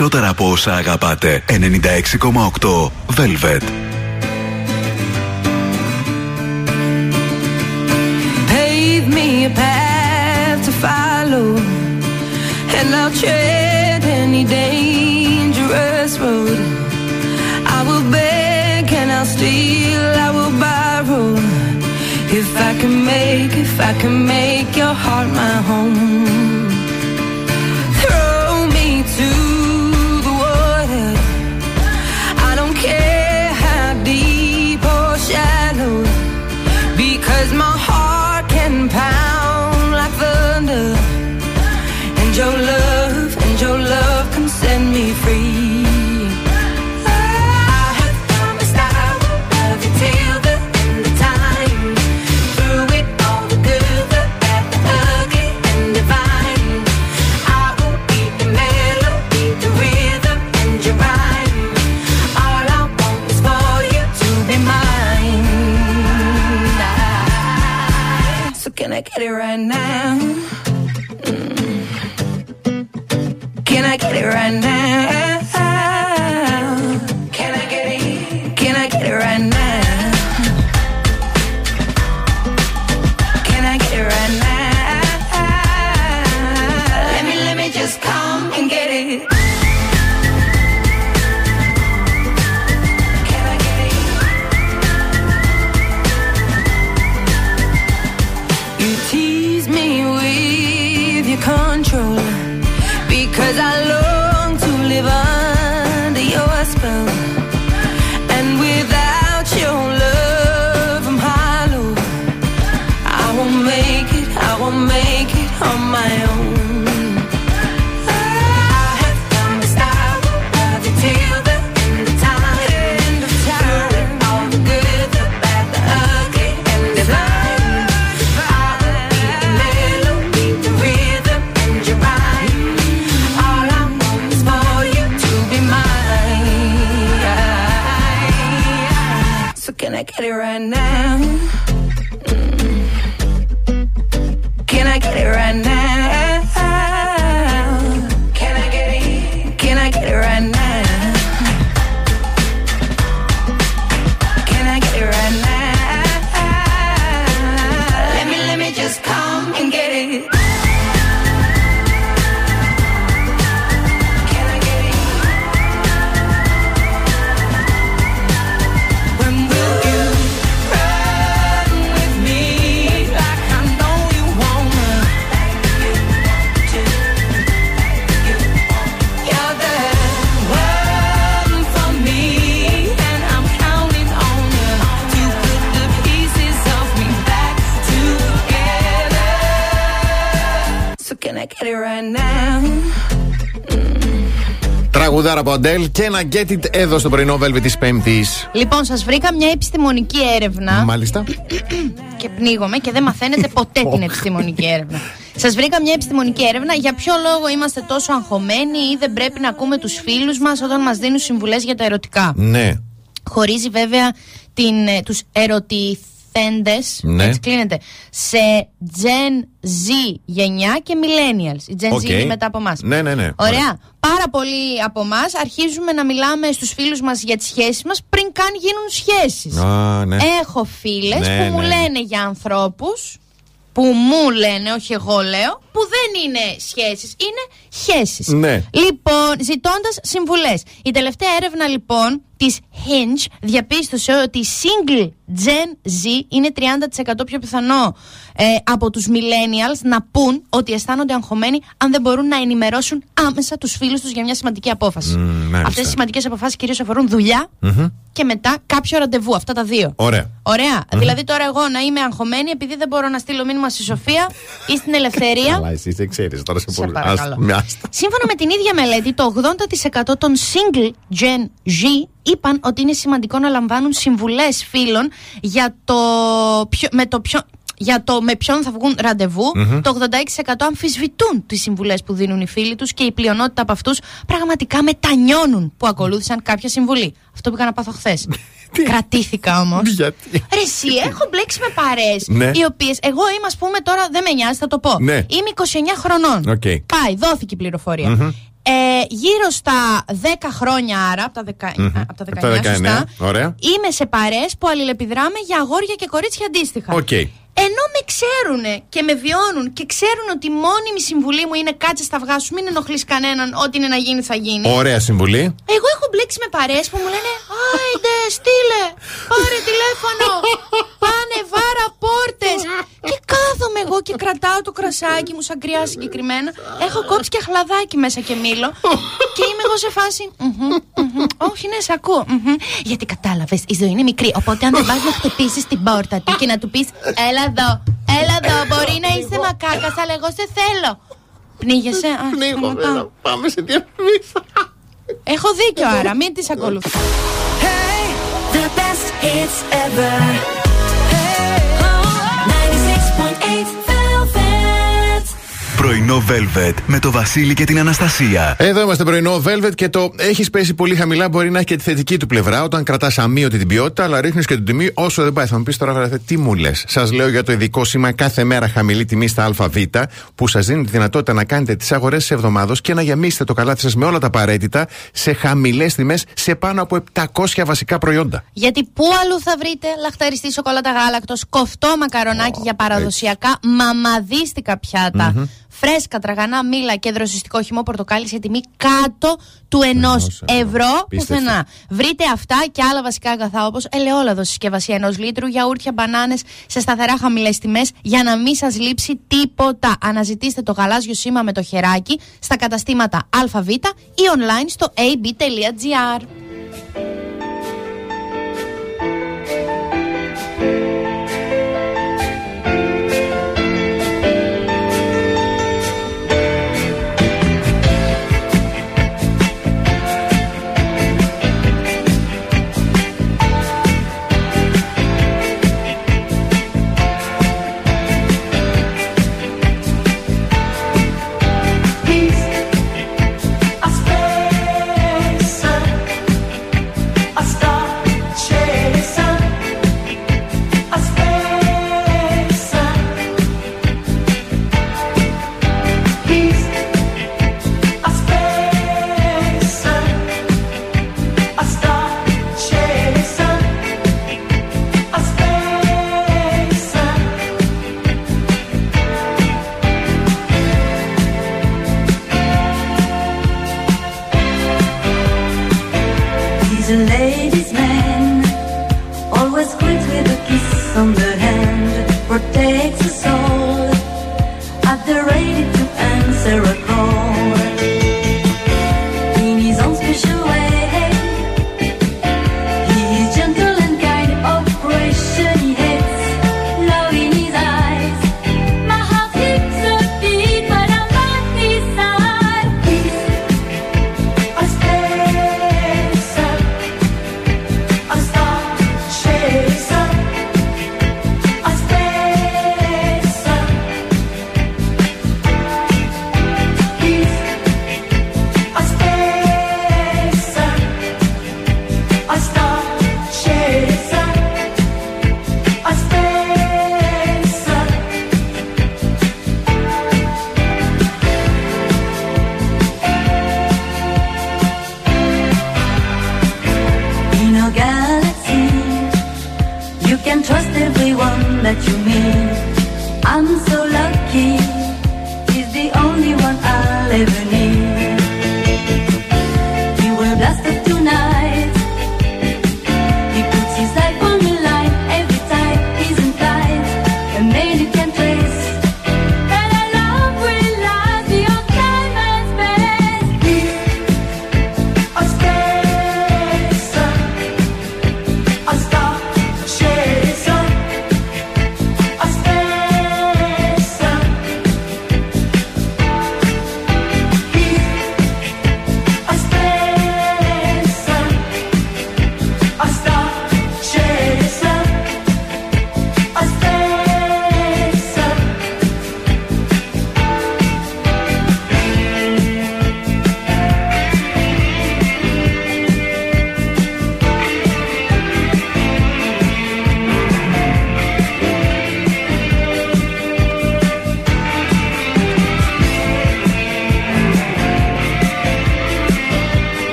περισσότερα από όσα αγαπάτε. 96,8 Velvet. Τραγουδάρα από Αντέλ και ένα Get It εδώ στο πρωινό Velvet της Πέμπτης. Λοιπόν, σας βρήκα μια επιστημονική έρευνα Μάλιστα. και πνίγομαι και δεν μαθαίνετε ποτέ την επιστημονική έρευνα. Σας βρήκα μια επιστημονική έρευνα για ποιο λόγο είμαστε τόσο αγχωμένοι ή δεν πρέπει να ακούμε τους φίλους μας όταν μας δίνουν συμβουλές για τα ερωτικά; Ναι. Χωρίζει βέβαια την, ε, τους ερωτηθέντες, Ναι. έτσι κλείνεται, σε Gen Z γενιά και Millennials. Η Gen Οκ. Z είναι μετά από εμά. Ναι, ναι, ναι. Ωραία. Πάρα πολλοί από εμά αρχίζουμε να μιλάμε στους φίλους μας για τις σχέσεις μας πριν καν γίνουν σχέσεις. Α, ναι. Έχω φίλες Ναι, που μου ναι. λένε για ανθρώπους που μου λένε, όχι εγώ λέω, που δεν είναι σχέσεις, είναι χέσεις. Ναι. Λοιπόν, ζητώντας συμβουλές. Η τελευταία έρευνα λοιπόν της Hinge διαπίστωσε ότι η single Gen Z είναι 30% πιο πιθανό ε, από τους millennials να πούν ότι αισθάνονται αγχωμένοι αν δεν μπορούν να ενημερώσουν άμεσα τους φίλους τους για μια σημαντική απόφαση. μάλιστα. Αυτές οι σημαντικές αποφάσεις κυρίως αφορούν δουλειά και μετά κάποιο ραντεβού. Αυτά τα δύο. Ωραία. Ωραία. Δηλαδή τώρα εγώ να είμαι αγχωμένη επειδή δεν μπορώ να στείλω μήνυμα στη Σοφία ή στην Ελευθερία. Αλλά εσύ δεν ξέρεις τώρα σε Σε πολύ. παρακαλώ. Άστα, με άστα. Σύμφωνα με την ίδια μελέτη, το 80% των single Gen Z είπαν ότι είναι σημαντικό να λαμβάνουν συμβουλές φίλων για το, ποιο, με το ποιο, για το με ποιον θα βγουν ραντεβού. Το 86% αμφισβητούν τις συμβουλές που δίνουν οι φίλοι τους και η πλειονότητα από αυτούς πραγματικά μετανιώνουν που ακολούθησαν κάποια συμβουλή. Αυτό που είχα να πάθω χθες. Κρατήθηκα όμως. Γιατί; Ρε, εσύ, έχω μπλέξει με παρέες. Ναι. Οι οποίες, εγώ είμαι, ας πούμε, τώρα δεν με νοιάζει, θα το πω. Ναι. Είμαι 29 χρονών. Οκ. Πάει, δόθηκε η πληροφορία. Ε, γύρω στα 10 χρόνια, άρα από τα, δεκα... Μμμ. από τα 19, Από τα 19, σωστά, ωραία. είμαι σε παρέες που αλληλεπιδράμε για αγόρια και κορίτσια αντίστοιχα. Οκ. Ενώ με ξέρουν και με βιώνουν και ξέρουν ότι η μόνιμη συμβουλή μου είναι κάτσε στα αυγά σου, μην ενοχλείς κανέναν, ό,τι είναι να γίνει θα γίνει. Ωραία συμβουλή. Εγώ έχω μπλέξει με παρέες που μου λένε Άιντε, στείλε, πάρε τηλέφωνο, πάνε βάρα πόρτες Και κάθομαι εγώ και κρατάω το κρασάκι μου σαν κρυά συγκεκριμένα Έχω κόψει και χλαδάκι μέσα και μήλο Και είμαι εγώ σε φάση «Μμμ, μμμ, Όχι ναι, σε ακούω μμμ». Γιατί κατάλαβες, η ζωή είναι μικρή Οπότε αν δεν πας να χτυπήσεις την πόρτα του Και να του πεις Έλα εδώ, έλα εδώ, μπορεί να είσαι μακάκας Αλλά εγώ σε θέλω Πνίγεσαι, α, σταματάω. Πάμε σε διαφημίσεις. Έχω δίκιο άρα, μην τις ακολουθώ. The best hits ever. Πρωινό Velvet με το Βασίλη και την Αναστασία. Εδώ είμαστε πρωινό Velvet και το έχεις πέσει πολύ χαμηλά μπορεί να έχει και τη θετική του πλευρά όταν κρατάς αμύωτη την ποιότητα, αλλά ρίχνεις και την τιμή όσο δεν πάει. Θα μου πεις τώρα, βρε, τι μου λες. Σας λέω για το ειδικό σήμα κάθε μέρα χαμηλή τιμή στα ΑΒ που σας δίνει τη δυνατότητα να κάνετε τις αγορές της εβδομάδος και να γεμίσετε το καλάθι σας με όλα τα απαραίτητα σε χαμηλές τιμές σε πάνω από 700 βασικά προϊόντα. Γιατί πού αλλού θα βρείτε λαχταριστή σοκολάτα γάλακτο, κοφτό μακαρονάκι για παραδοσιακά μαμαδίστικα πιάτα, φρέσκα τραγανά μήλα και δροσιστικό χυμό πορτοκάλι σε τιμή κάτω του ενός Ενός ευρώ. ευρώ Απίστευτο. πουθενά. Βρείτε αυτά και άλλα βασικά αγαθά όπως ελαιόλαδος συσκευασία ενός λίτρου, γιαούρτια, μπανάνες σε σταθερά χαμηλές τιμές για να μην σας λείψει τίποτα. Αναζητήστε το γαλάζιο σήμα με το χεράκι στα καταστήματα ΑΒ ή online στο ab.gr.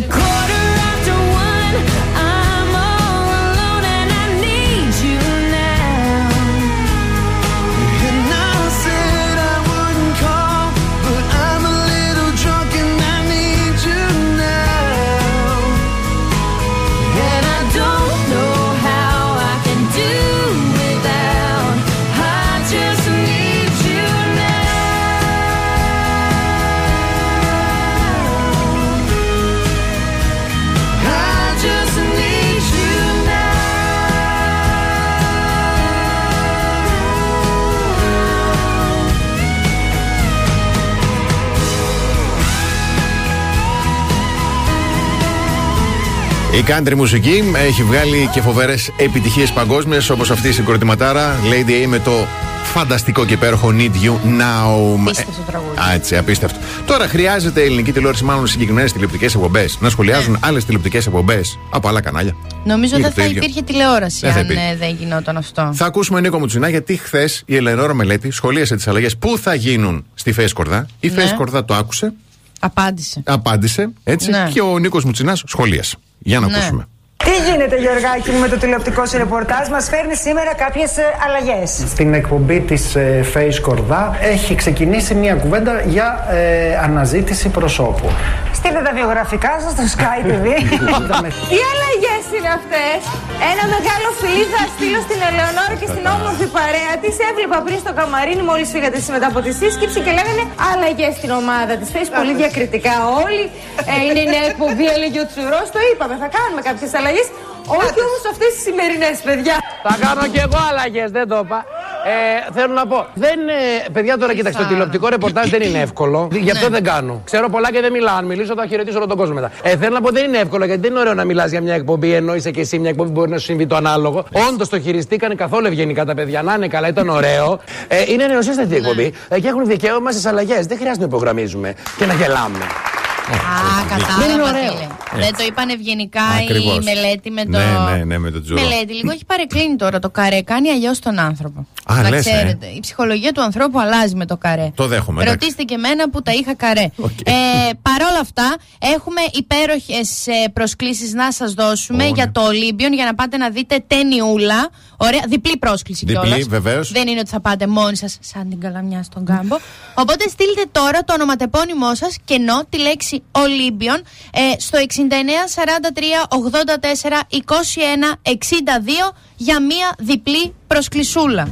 the cold. Country μουσική έχει βγάλει και φοβερές επιτυχίες παγκόσμιες όπως αυτή η συγκροτηματάρα Lady A με το φανταστικό και υπέροχο Need You Now. Απίστευτο τραγούδι. Α, έτσι, απίστευτο. Τώρα χρειάζεται η ελληνική τηλεόραση, μάλλον συγκεκριμένες τηλεοπτικές εκπομπές, να σχολιάζουν Ναι. άλλες τηλεοπτικές εκπομπές από άλλα κανάλια. Νομίζω Ή δεν το θα ίδιο. υπήρχε τηλεόραση Δεν θα αν υπήρχε. ε, δεν γινόταν αυτό. Θα ακούσουμε Νίκο Μουτσινά γιατί χθες η Ελενόρα Μελέτη σχολίασε τις αλλαγές που θα γίνουν στη Φέσκορδα. Η Ναι. Φέσκορδα το άκουσε, Απάντησε. απάντησε έτσι Ναι. και ο Νίκος Μουτσινά σχολίασε. Για να Ναι. ακούσουμε. Τι γίνεται Γιωργάκη μου με το τηλεοπτικό σου ρεπορτάζ; Μας φέρνει σήμερα κάποιες ε, αλλαγές Στην εκπομπή της ε, Face Κορδά έχει ξεκινήσει μια κουβέντα για ε, αναζήτηση προσώπου. Στείλτε τα βιογραφικά σας στο Sky TV Τι αλλαγές είναι αυτές; Ένα μεγάλο φιλί θα στείλω στην Ελεονόρα και στην όμορφη παρέα της. Έβλεπα πριν στο καμαρίνι, μόλις φύγατε εσείς μετά από τη σύσκεψη και λέγανε αλλαγές στην ομάδα της. Θες πολύ διακριτικά όλοι. Ε, είναι η νέα εκπομπή, έλεγε ο Τσουρός. Το είπαμε, θα κάνουμε κάποιες αλλαγές. Όχι όμως αυτές τις σημερινές, παιδιά. Θα κάνω και εγώ αλλαγέ, δεν το είπα. Ε, θέλω να πω. Δεν είναι. Παιδιά, τώρα κοίταξε, το τηλεοπτικό ρεπορτάζ δεν είναι εύκολο. Γι' αυτό δεν κάνω. Ξέρω πολλά και δεν μιλάω. Αν μιλήσω, θα χαιρετήσω όλο τον κόσμο μετά. Ε, θέλω να πω δεν είναι εύκολο γιατί δεν είναι ωραίο να μιλάς για μια εκπομπή ενώ είσαι και εσύ μια εκπομπή που μπορεί να σου συμβεί το ανάλογο. Όντως το χειριστήκαν καθόλου ευγενικά τα παιδιά. Να είναι καλά, ήταν ωραίο. Ε, είναι νεοσύστατη η εκπομπή ε, και έχουν δικαίωμα στις αλλαγές. Δεν χρειάζεται να υπογραμμίζουμε και να γελάμε. Α, Δεν είναι κατάλαβα ωραίο. τι λέει. Δεν το είπαν ευγενικά Ακριβώς. η μελέτη με το. Ναι, ναι, ναι, με τον Τζούρο. Μελέτη, λίγο έχει παρεκκλίνει τώρα το καρέ. Κάνει αλλιώς τον άνθρωπο. Α, να λες, ε. ξέρετε. Η ψυχολογία του ανθρώπου αλλάζει με το καρέ. Το δέχομαι, εντάξει. Ρωτήστε και εμένα που τα είχα καρέ. Ε, Παρ' όλα αυτά, έχουμε υπέροχες προσκλήσεις να σας δώσουμε Ω, ναι. για το Ολύμπιον για να πάτε να δείτε ταινιούλα. Ωραία, διπλή πρόσκληση Διπλή, κιόλας. βεβαίως. Δεν είναι ότι θα πάτε μόνοι σας σαν την καλαμιά στον κάμπο. Οπότε στείλτε τώρα το ονοματεπώνυμό σας κενό τη λέξη Ολύμπιον ε, στο 69 43 84 21 62 για μία διπλή προσκλησούλα.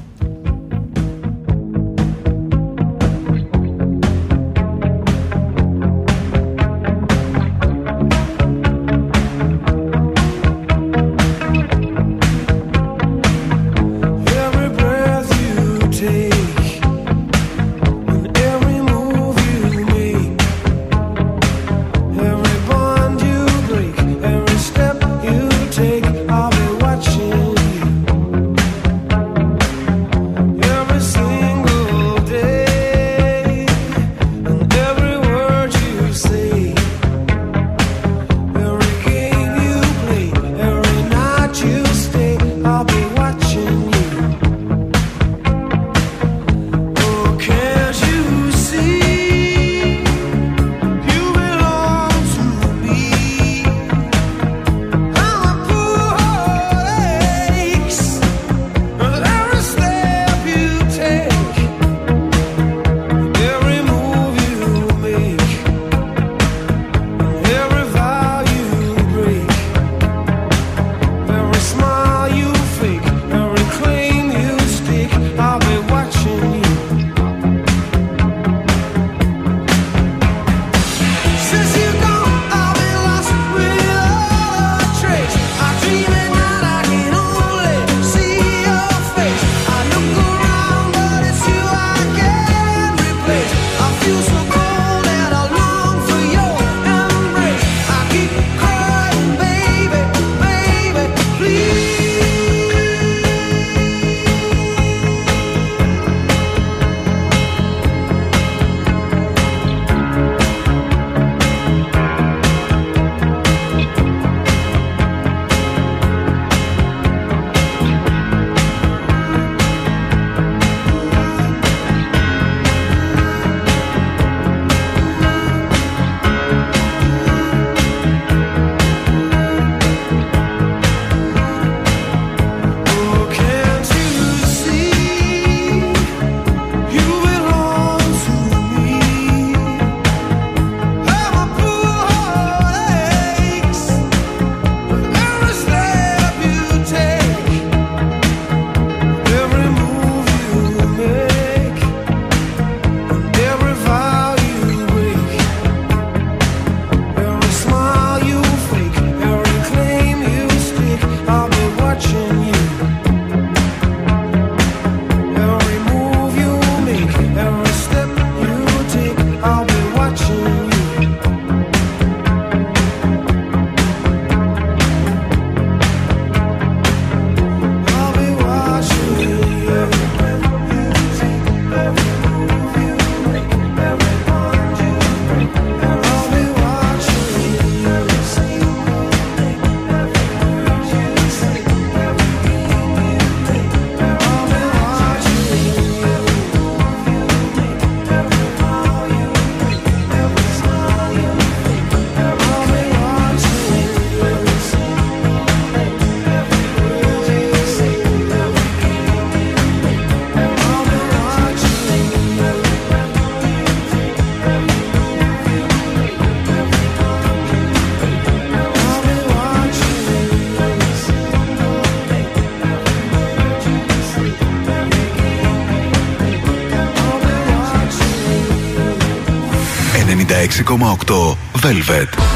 96,8 Velvet.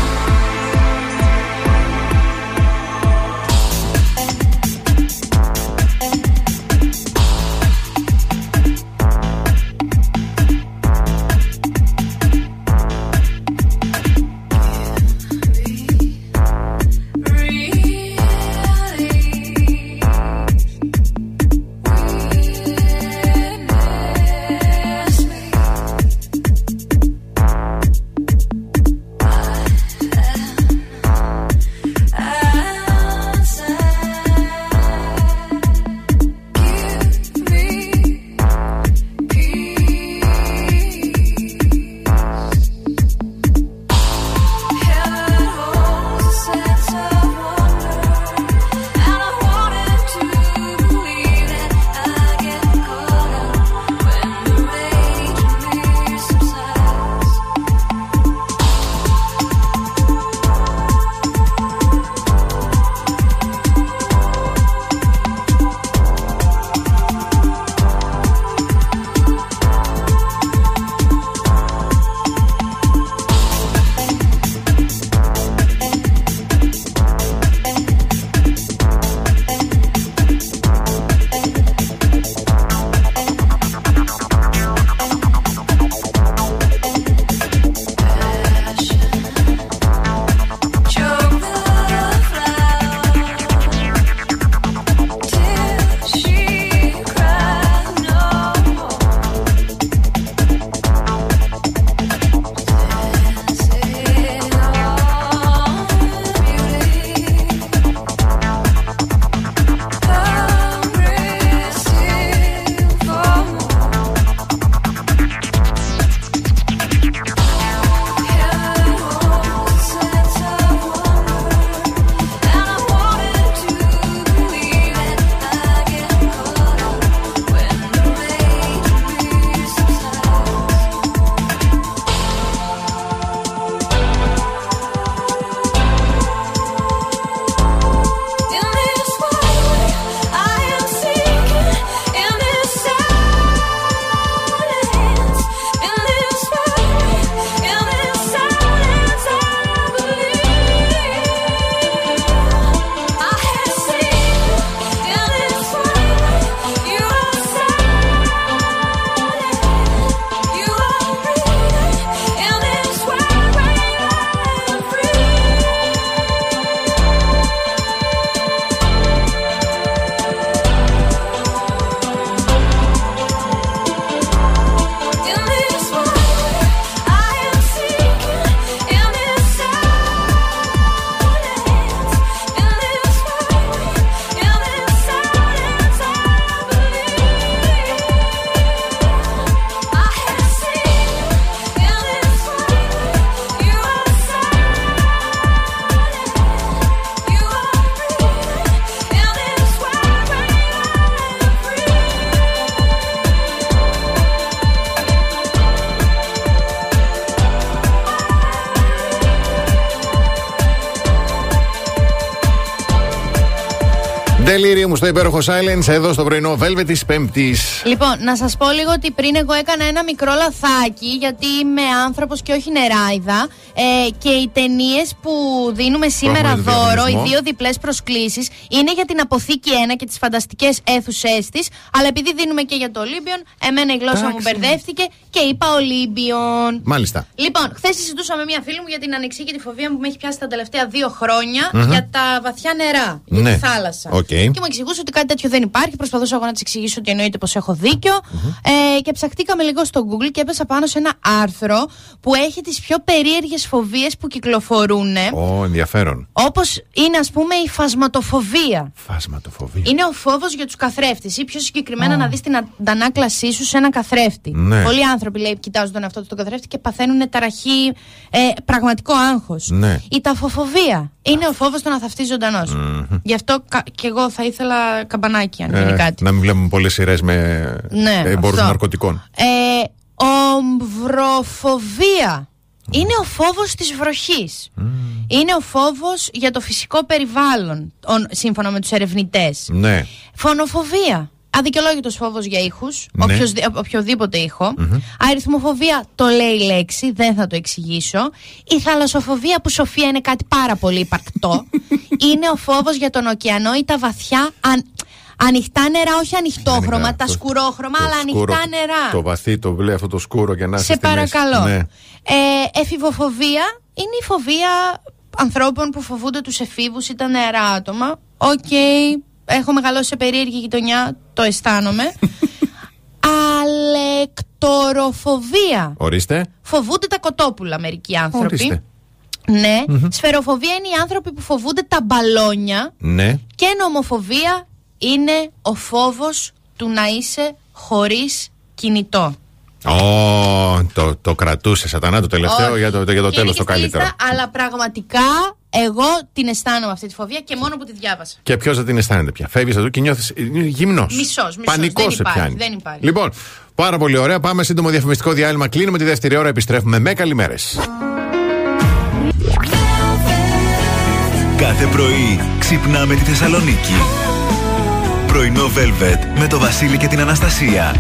Delirium στο υπέροχο Silence εδώ στο πρωινό Velvet της Πέμπτης. Λοιπόν, να σας πω λίγο ότι πριν εγώ έκανα ένα μικρό λαθάκι, γιατί είμαι άνθρωπος και όχι νεράιδα. Ε, και οι ταινίες που δίνουμε σήμερα Έχουμε δώρο, οι διαγωνισμό. δύο διπλές προσκλήσεις, είναι για την αποθήκη 1 και τις φανταστικές αίθουσές της. Αλλά επειδή δίνουμε και για το Ολύμπιον, εμένα η γλώσσα μου Εντάξει. μπερδεύτηκε και είπα Ολύμπιον. Μάλιστα. Λοιπόν, χθες συζητούσα με μια φίλη μου για την ανεξήγητη φοβία που με έχει πιάσει τα τελευταία δύο χρόνια Μμμ. για τα βαθιά νερά, για Ναι. τη θάλασσα. Οκ. Και μου εξηγούσε ότι κάτι τέτοιο δεν υπάρχει. Προσπαθούσα εγώ να της εξηγήσω ότι εννοείται πως έχω δίκιο. Ε, και ψαχτήκαμε λίγο στο Google και έπεσα πάνω σε ένα άρθρο που έχει τις πιο περίεργες φοβίες που κυκλοφορούν. Ω, ενδιαφέρον. Όπως είναι, ας πούμε, η φασματοφοβία. Φάσματοφοβία. Είναι ο φόβος για τους καθρέφτες ή πιο συγκεκριμένα να δεις την αντανάκλασή σου σε ένα καθρέφτη. Ναι. Πολλοί άνθρωποι λέει, κοιτάζουν τον εαυτό του τον καθρέφτη και παθαίνουν ταραχή, ε, πραγματικό άγχος. Ναι. Η ταφοφοβία είναι ο φόβος του να θαυτεί ζωντανό. Γι' αυτό κα- και εγώ θα ήθελα καμπανάκι, αν γίνει Ε, κάτι. να μην βλέπουμε πολλές σειρές με Ναι, εμπόρους αυτό. ναρκωτικών. Ε, ομβροφοβία. Είναι ο φόβος της βροχής. Είναι ο φόβος για το φυσικό περιβάλλον, ον- σύμφωνα με τους ερευνητές. Ναι. Φωνοφοβία. Αδικαιολόγητος φόβος για ήχους, Ναι. οποιοσδη- οποιοδήποτε ήχο. Αριθμοφοβία το λέει η λέξη, δεν θα το εξηγήσω. Η θαλασσοφοβία που Σοφία είναι κάτι πάρα πολύ υπαρκτό. είναι ο φόβος για τον ωκεανό ή τα βαθιά αν... ανοιχτά νερά, όχι ανοιχτόχρωμα, τα το- σκουρόχρωμα, αλλά Σκούρο, ανοιχτά νερά. Το βαθύ, το μπλε, αυτό το σκούρο και να είσαι Σε στη μέση. παρακαλώ. Ναι. Ε, εφηβοφοβία είναι η φοβία ανθρώπων που φοβούνται τους εφήβους ή τα νεαρά άτομα. Οκ, έχω μεγαλώσει σε περίεργη γειτονιά, το αισθάνομαι. Αλεκτοροφοβία. Ορίστε. Φοβούνται τα κοτόπουλα μερικοί άνθρωποι. Ορίστε. Ναι. Σφαιροφοβία είναι οι άνθρωποι που φοβούνται τα μπαλόνια. Ναι. Και νομοφοβία είναι ο φόβος του να είσαι χωρίς κινητό. Ω, το, το κρατούσε σατανά το τελευταίο Όχι. για το, για το Και τέλος είναι το και στη καλύτερο. λίστα, αλλά πραγματικά εγώ την αισθάνομαι αυτή τη φοβία και μόνο που τη διάβασα. Και ποιος δεν την αισθάνεται πια. Φεύγεις εδώ και νιώθεις γυμνός. Μισός, μισός. Πανικός Δεν σε υπάρχει, πιάνει. δεν υπάρχει. Λοιπόν, πάρα πολύ ωραία. Πάμε σύντομο διαφημιστικό διάλειμμα. Κλείνουμε τη δεύτερη ώρα. Επιστρέφουμε με καλημέρες. Κάθε πρωί ξυπνάμε τη Θεσσαλονίκη. Πρωινό Velvet με το Βασίλη και την Αναστασία.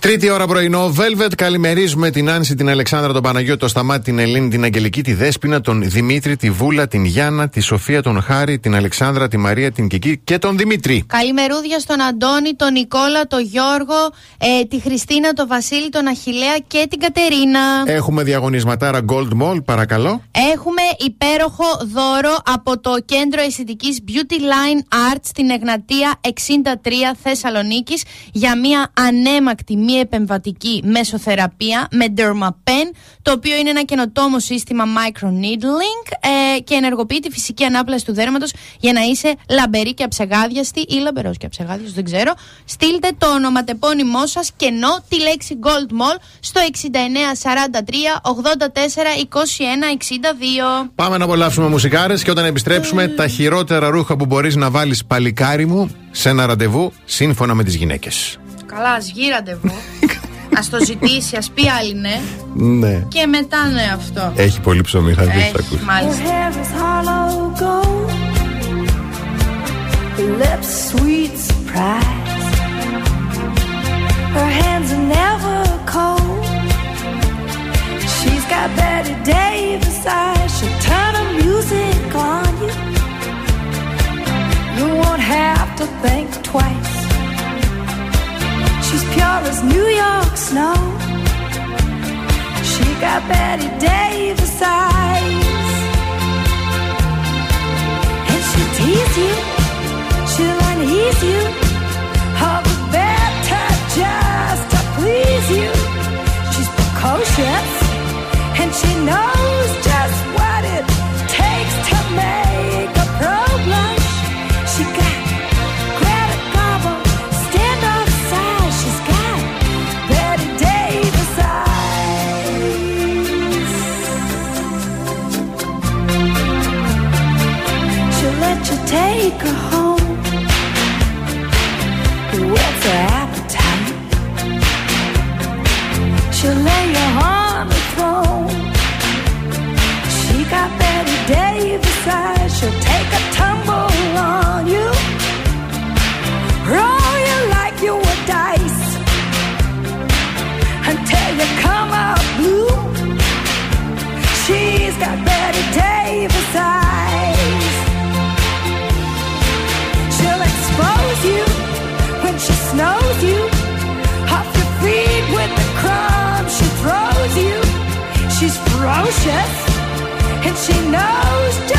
Τρίτη ώρα πρωινό, Velvet. Καλημερίζουμε την Άνση, την Αλεξάνδρα, τον Παναγιώτη, τον Σταμάτη, την Ελένη, την Αγγελική, τη Δέσπινα, τον Δημήτρη, τη Βούλα, την Γιάννα, τη Σοφία, τον Χάρη, την Αλεξάνδρα, τη Μαρία, την Κική και τον Δημήτρη. Καλημερούδια στον Αντώνη, τον Νικόλα, τον Γιώργο, ε, τη Χριστίνα, τον Βασίλη, τον Αχηλέα και την Κατερίνα. Έχουμε διαγωνισματάρα Gold Mall, παρακαλώ. Έχουμε υπέροχο δώρο από το κέντρο αισθητικής Beauty Line Arts στην Εγνατία 63 Θεσσαλονίκης για μια ανέμακτη μη επεμβατική μεσοθεραπεία με Dermapen το οποίο είναι ένα καινοτόμο σύστημα microneedling ε, και ενεργοποιεί τη φυσική ανάπλαση του δέρματος για να είσαι λαμπερή και αψεγάδιαστη ή λαμπερός και αψεγάδιαστος δεν ξέρω στείλτε το ονοματεπώνυμό σας και ενώ τη λέξη Gold Mall στο 6943 84 21 62 Πάμε να απολαύσουμε μουσικάρες και όταν επιστρέψουμε, τα χειρότερα ρούχα που μπορείς να βάλεις παλικάρι μου σε ένα ραντεβού σύμφωνα με τις γυναίκες. Καλά, ας βγει ραντεβού. ας το ζητήσει, ας πει άλλη ναι. Ναι. Και μετά ναι αυτό. Έχει πολύ ψωμί, θα δει, θα Έχει, ακούσει. μάλιστα. hair is hollow gold. Her lips sweet surprise. Her hands are never cold. She's got Betty Davis eyes. She'll turn her music on you. You won't have to think twice. She's pure as New York snow. She got Betty Davis eyes. And she'll tease you, she'll unease you. And she knows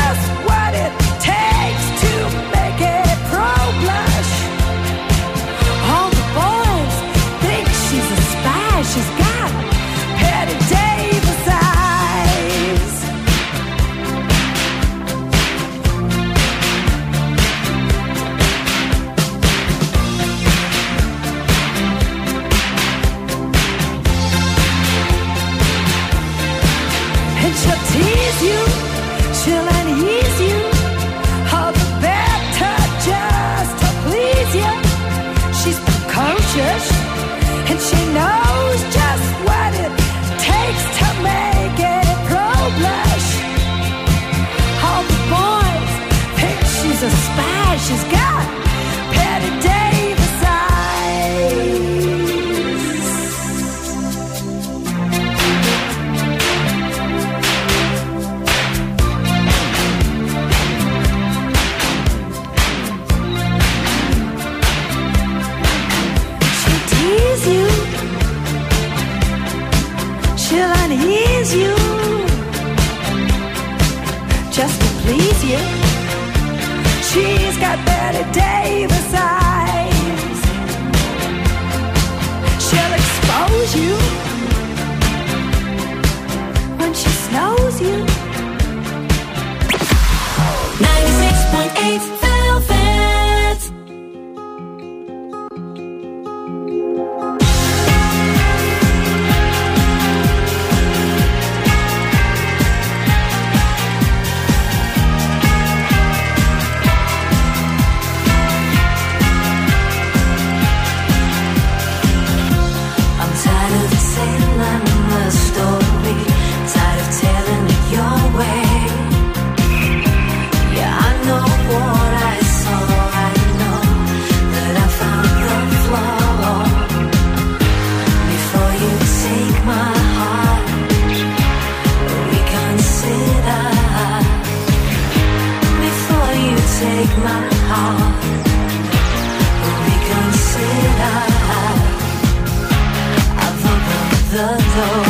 go.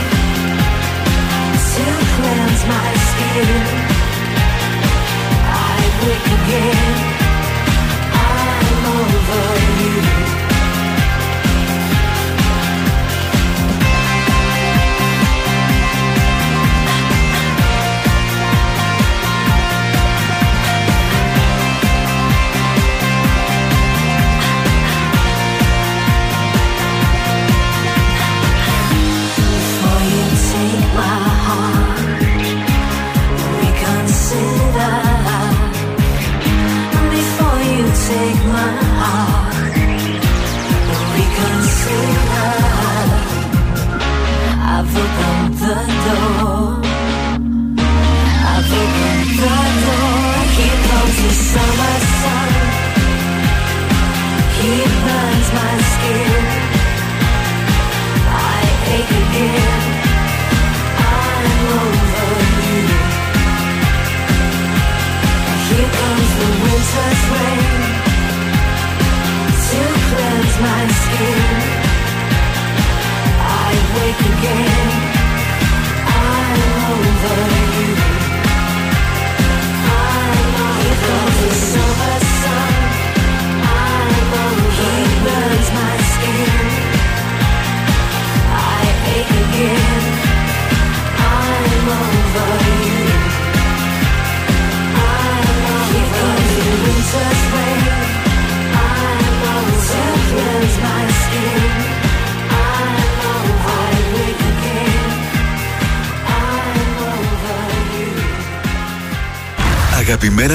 to cleanse my skin. I wake again.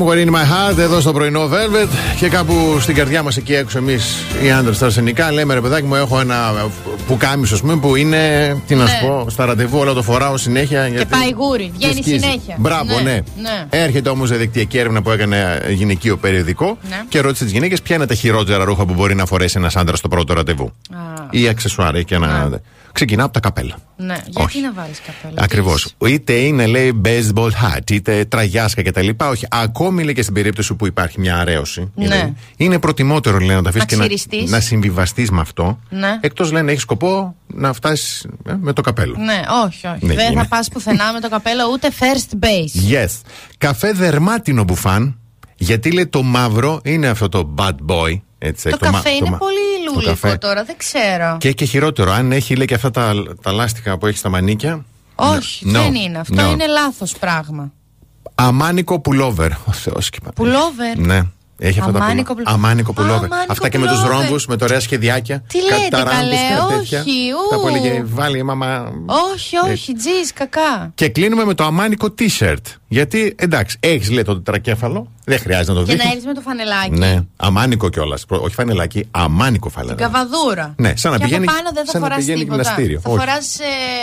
Somewhere in my heart, εδώ στο πρωινό Velvet και κάπου στην καρδιά μας εκεί έξω, εμείς οι άντρες στα αρσενικά, λέμε ρε παιδάκι μου, έχω ένα πουκάμισο, ας πούμε, που είναι, τι να σου Ναι. πω, στα ραντεβού, όλα το φοράω συνέχεια. Και γιατί- πάει γούρι, βγαίνει και σκίζει. συνέχεια. Μπράβο, ναι. ναι. Έρχεται όμως διαδικτυακή έρευνα που έκανε γυναικείο περιοδικό Ναι. και ρώτησε τις γυναίκες ποια είναι τα χειρότερα ρούχα που μπορεί να φορέσει ένας άντρας στο πρώτο ραντεβού. Α, Ή αξεσουάρ, έχει και ένα. Ξεκινά από τα καπέλα. ναι. Γιατί να βάλεις καπέλο. Ακριβώς. Είτε είναι, λέει, baseball hat, είτε τραγιάσκα κτλ. Όχι. Ακόμη λέει και στην περίπτωση που υπάρχει μια αρέωση. Ναι. Είναι, είναι προτιμότερο, λέει, να τα αφήσεις Να και να, ξυριστείς. να συμβιβαστείς με αυτό. Ναι. Εκτός, λένε, έχεις σκοπό να φτάσεις με το καπέλο. Ναι, όχι, όχι. Ναι, Δεν είναι. θα πας πουθενά με το καπέλο ούτε first base. Yes. Καφέ δερμάτινο μπουφάν. Γιατί λέει το μαύρο είναι αυτό το bad boy. Έτσι, Το μα- καφέ είναι μα- πολύ το λουλικό καφέ. τώρα, δεν ξέρω. Και, και χειρότερο, αν έχει λέει και αυτά τα, τα λάστιχα που έχει στα μανίκια. Όχι, No. δεν είναι. Αυτό No. είναι λάθος πράγμα. Αμάνικο πουλόβερ. Ο Θεός και πα- Πουλόβερ. Ναι. Έχει αυτά Αμάνικο τα πουλ- πουλο... Αμάνικο Α, πουλόβερ. αμάνικο Αυτά και με τους πουλόβερ. ρόμβου, με το ωραία σχεδιάκια. Τι κάτι λέτε, ταράμπους, καλέ, κάτι τέτοια. όχι, ου. Τα που έλεγε, βάλει η μαμά. Όχι, όχι, τζις, κακά. Και κλείνουμε με το αμάνικο t-shirt. Γιατί εντάξει, έχεις λέει το τετρακέφαλο, δεν χρειάζεται να το Και δεις. να έρθει με το φανελάκι. Ναι, αμάνικο κιόλας. Όχι φανελάκι, αμάνικο φανελάκι. Καβαδούρα. Ναι, σαν να και πηγαίνει- από πάνω δεν θα σαν να φοράς πηγαίνει τίποτα. γυμναστήριο. Θα Όχι. φοράς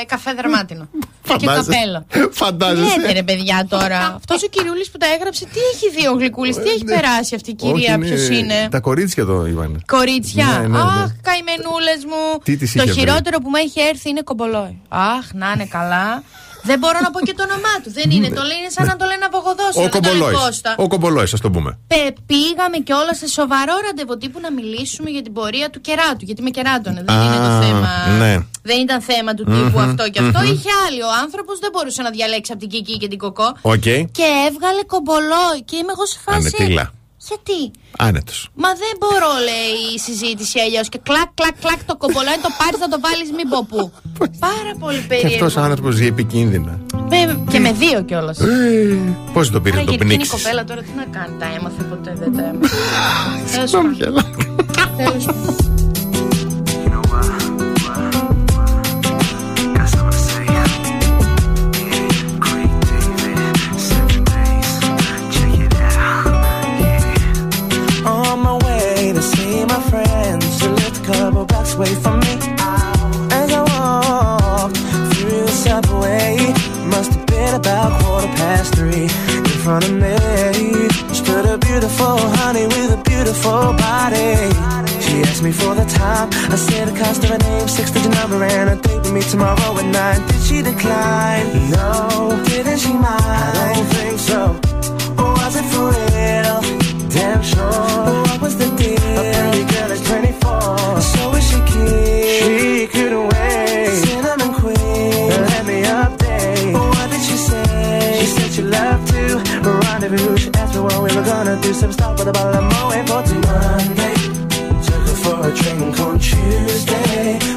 καφέ δερμάτινο. και Φαντάζεσαι. καπέλο. Φαντάζεσαι. Τι λέτε ρε παιδιά τώρα. Αυτός ο κυριούλης που τα έγραψε, τι έχει δει ο Γλυκούλης, τι έχει περάσει αυτή η κυρία, Ε, ναι. Όχι, ποιος είναι; Τα κορίτσια το είπαν. Κορίτσια. Ναι, ναι, ναι. Αχ, καημενούλες μου. Τι τις το είχε βρει; χειρότερο που μου έχει έρθει είναι κομπολόι. Αχ, να είναι καλά. Δεν μπορώ να πω και το όνομά του. Δεν είναι. Το λένε σαν να το λένε από Γοδόσιο. Ο δεν το λένε Κομπολόης. Κώστα. Ο Κομπολόης, ας το πούμε. Πε- πήγαμε και όλα σε σοβαρό ραντεβού τύπου να μιλήσουμε για την πορεία του κεράτου. Γιατί με κεράτωνε. Δεν Α, είναι το θέμα. ναι. Δεν ήταν θέμα του τύπου Μμμ, αυτό και αυτό. μμμ. Είχε άλλη. Ο άνθρωπος δεν μπορούσε να διαλέξει από την Κική και την Κοκό. Οκ. Και έβγαλε κομπολόι. Και είμαι εγώ σε φάση. Ανετίλα. Γιατί. Άνετος. Μα δεν μπορώ, λέει η συζήτηση αλλιώς. Και κλακ, κλακ, κλακ το κομπολόι το πάρει να το βάλεις μην πω πού. Πάρα πολύ Και περίεργο. αυτός ο άνθρωπος ζει επικίνδυνα. Με- και με δύο κιόλας. Πώς το πήρε Άρα το γιατί εκείνη η πνίξεις; κοπέλα τώρα τι να κάνει, τα έμαθε ποτέ, δεν τα έμαθε. Τέλος away from me. As I walked through the subway, must have been about quarter past three. In front of me stood a beautiful honey with a beautiful body. She asked me for the time. I said the cost of her name, six digit number, and a date with me tomorrow at nine. Did she decline? No. Didn't she mind? I don't think so. Was it for real? Damn sure. Were gonna do. Some stop with bottle of Moet for two Monday. Took her for a drink on Tuesday.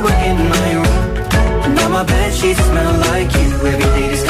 Were in my room. Now my bed sheets smell like you. Every day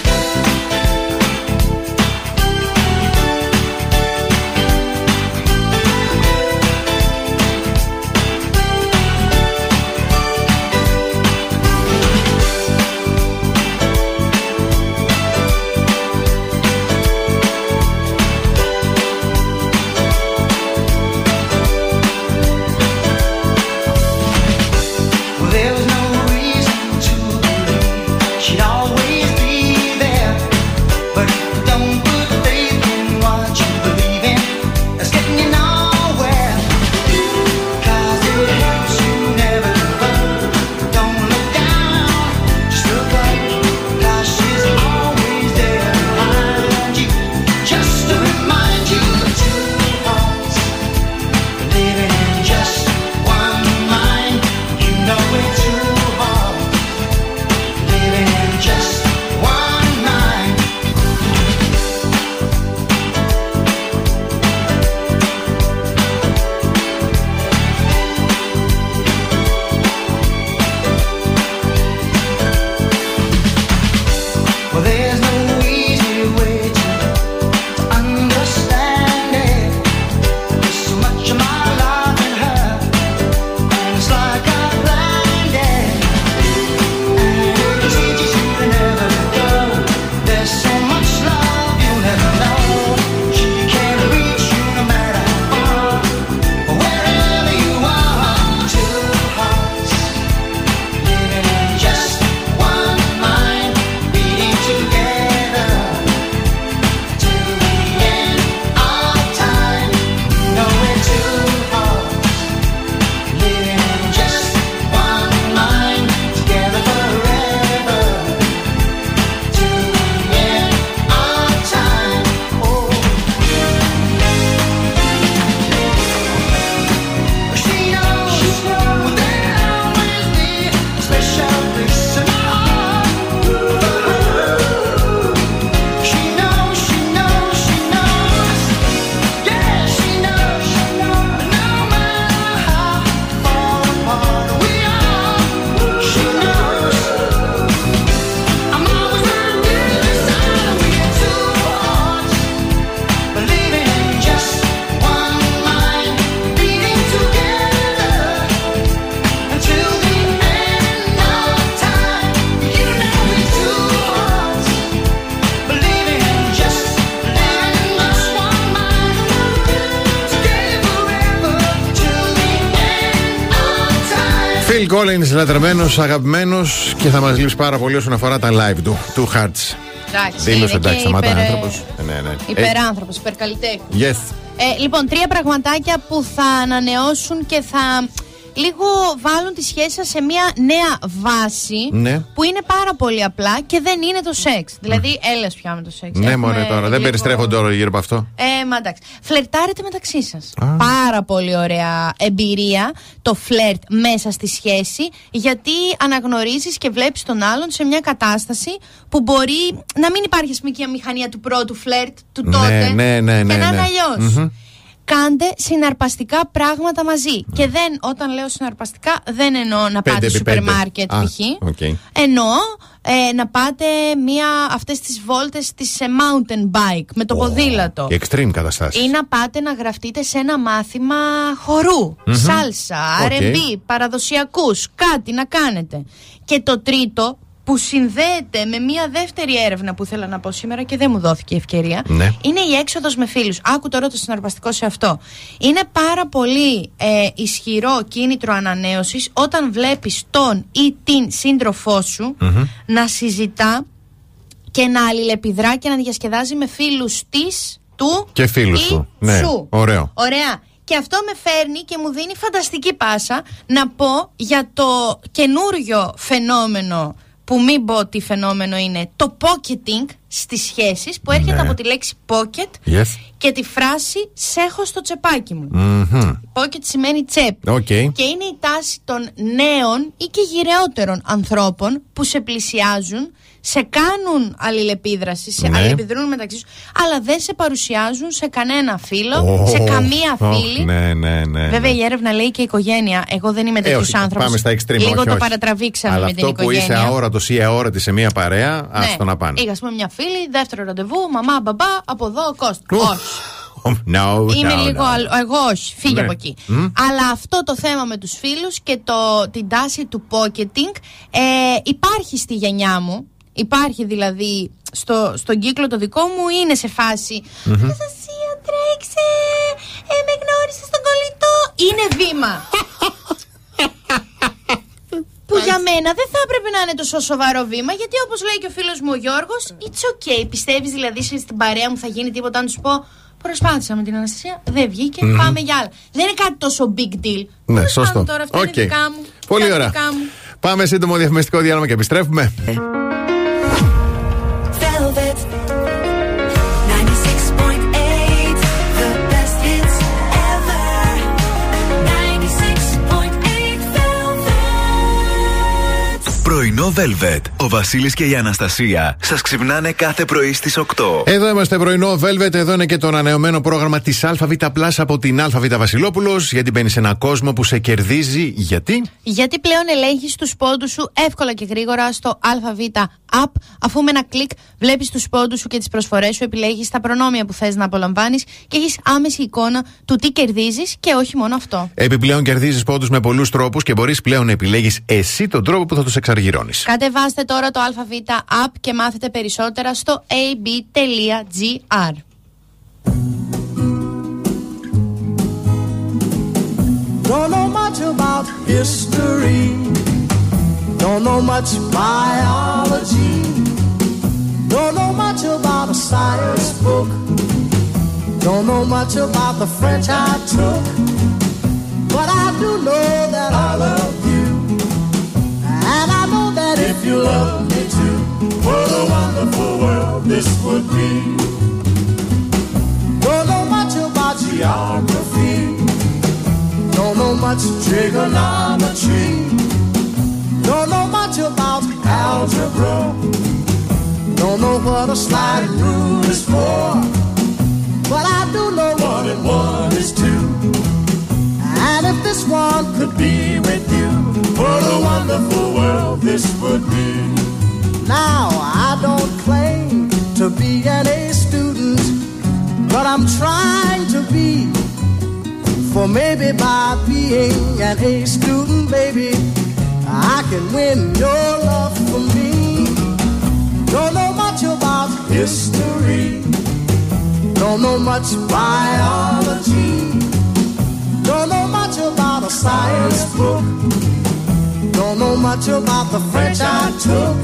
Λατρεμένο, αγαπημένος και θα μας λείψει πάρα πολύ όσον αφορά τα live του, του Hearts. Εντάξει, Δήλωσε είναι εντάξει, και σταματάει υπερ- άνθρωπος. Ναι, ναι. Υπεράνθρωπος, υπερκαλλιτέχνη. Ε, yes. Ε, λοιπόν, τρία πραγματάκια που θα ανανεώσουν και θα λίγο βάλουν τη σχέση σας σε μια νέα βάση Ναι. που είναι πάρα πολύ απλά και δεν είναι το σεξ. Δηλαδή, έλα πια με το σεξ. Ναι, Έχουμε μωρέ τώρα. Δεν λίγο- περιστρέφονται τώρα γύρω από αυτό. Ε, μα εντάξει. Φλερτάρετε μεταξύ σας. Πάρα πολύ ωραία εμπειρία το φλερτ μέσα στη σχέση, γιατί αναγνωρίζεις και βλέπεις τον άλλον σε μια κατάσταση που μπορεί να μην υπάρχει, ας πούμε, και η μηχανία του πρώτου φλερτ, του τότε. Ναι, ναι, ναι, ναι. και να είναι ναι. αλλιώς. Μμμ. Κάντε συναρπαστικά πράγματα μαζί. Και δεν, όταν λέω συναρπαστικά, δεν εννοώ να Πέντε πάτε επί σούπερ πέντε. μάρκετ Α, π.χ. οκ. Εννοώ ε, να πάτε μία, αυτές τις βόλτες της ε, mountain bike με το ποδήλατο. Και extreme καταστάσεις. Ή να πάτε να γραφτείτε σε ένα μάθημα χορού, Μμμ. σάλσα, OK. R&B, παραδοσιακούς, κάτι να κάνετε. Και το τρίτο που συνδέεται με μια δεύτερη έρευνα που ήθελα να πω σήμερα και δεν μου δόθηκε η ευκαιρία Ναι. είναι η έξοδος με φίλους. Άκου τώρα το συναρπαστικό σε αυτό. Είναι πάρα πολύ ε, ισχυρό κίνητρο ανανέωσης όταν βλέπεις τον ή την σύντροφό σου να συζητά και να αλληλεπιδρά και να διασκεδάζει με φίλους της, του Και φίλους ή του. Ναι, σου. ωραίο. Ωραία. Και αυτό με φέρνει και μου δίνει φανταστική πάσα να πω για το καινούριο φαινόμενο που μην πω τι φαινόμενο είναι το pocketing στις σχέσεις που έρχεται Ναι. από τη λέξη pocket Yes. και τη φράση «σε έχω στο τσεπάκι μου». Μμμ. Pocket σημαίνει τσέπη. Οκ. Και είναι η τάση των νέων ή και γηραιότερων ανθρώπων που σε πλησιάζουν, σε κάνουν αλληλεπίδραση, σε Ναι. αλληλεπιδρούν μεταξύ σου, αλλά δεν σε παρουσιάζουν σε κανένα φίλο, Ω, σε καμία ω, φίλη. Ναι, ναι, ναι. Βέβαια ναι. η έρευνα λέει και η οικογένεια. Εγώ δεν είμαι Ε, τέτοιος όχι, άνθρωπος. Πάμε στα extreme. Λίγο όχι, το όχι. παρατραβήξαμε Αλλά με την αυτό που οικογένεια. είσαι αόρατος ή αόρατη σε μία παρέα, άστο να πάνε. Είχα, ας πούμε, μια φίλη, δεύτερο ραντεβού, μαμά, μπαμπά, από εδώ, Κώστα. Ου. Όχι. No, Είμαι no, λίγο no. άλλο. Εγώ όχι, φύγε Ναι. από εκεί. Μμ. Αλλά αυτό το θέμα με τους φίλους και το, την τάση του pocketing ε, υπάρχει στη γενιά μου. Υπάρχει δηλαδή στο, στον κύκλο το δικό μου, είναι σε φάση. Αναστασία, τρέξε! Ε, με γνώρισες στον κολλητό. Είναι βήμα. που για μένα δεν θα έπρεπε να είναι τόσο σοβαρό βήμα, γιατί όπως λέει και ο φίλος μου ο Γιώργος, it's okay. Πιστεύεις δηλαδή σε- στην παρέα μου θα γίνει τίποτα αν του πω. Προσπάθησα με την Αναστασία, δεν βγήκε, Μμμ. πάμε για άλλα. Δεν είναι κάτι τόσο big deal. Ναι, Τέλος σωστό. πάντων Τώρα αυτά Οκ. είναι δικά μου. Πολύ Αυτά ωραία. δικά μου. Πάμε σύντομο διαφημιστικό διάλειμμα και επιστρέφουμε. Πρωινό Velvet. Ο Βασίλης και η Αναστασία σας ξυπνάνε κάθε πρωί στις 8. Εδώ είμαστε πρωινό Velvet. Εδώ είναι και το ανανεωμένο πρόγραμμα της ΑΒ Plus από την ΑΒ Βασιλόπουλος. Γιατί μπαίνεις σε έναν κόσμο που σε κερδίζει. Γιατί; Γιατί πλέον ελέγχεις τους πόντους σου εύκολα και γρήγορα στο ΑΒ app, αφού με ένα κλικ βλέπεις τους πόντους σου και τις προσφορές σου, επιλέγεις τα προνόμια που θες να απολαμβάνεις και έχεις άμεση εικόνα του τι κερδίζεις και όχι μόνο αυτό. Επιπλέον κερδίζεις πόντους με πολλούς τρόπους και μπορείς πλέον να επιλέγεις εσύ τον τρόπο που θα τους εξαργυρώνεις. Κατεβάστε τώρα το ΑΒ app και μάθετε περισσότερα στο ab.gr. Don't know much about history. Don't know much biology. Don't know much about a science book. Don't know much about the French I took. But I do know that I love if you love me too, what a wonderful world this would be. Don't know much about geography. Don't know much trigonometry. Don't know much about algebra. Don't know what a sliding rule is for. But I do know one and one is two. And if this one could be with you, what a wonderful world this would be. Now, I don't claim to be an A student, but I'm trying to be. For maybe by being an A student, baby, I can win your love for me. Don't know much about history, don't know much biology, don't know much about a science book, don't know much about the French I took,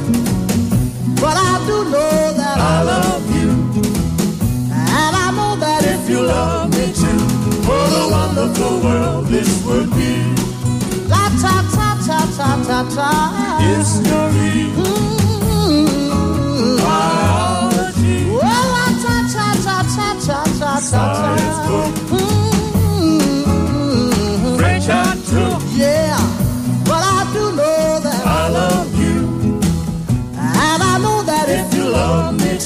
but I do know that I love you. And I know that if you love me too, what a wonderful world this would be. La ta ta ta ta ta ta. History, mm-hmm. Biology. Well, la ta ta ta ta ta ta ta. Science book. Mm-hmm.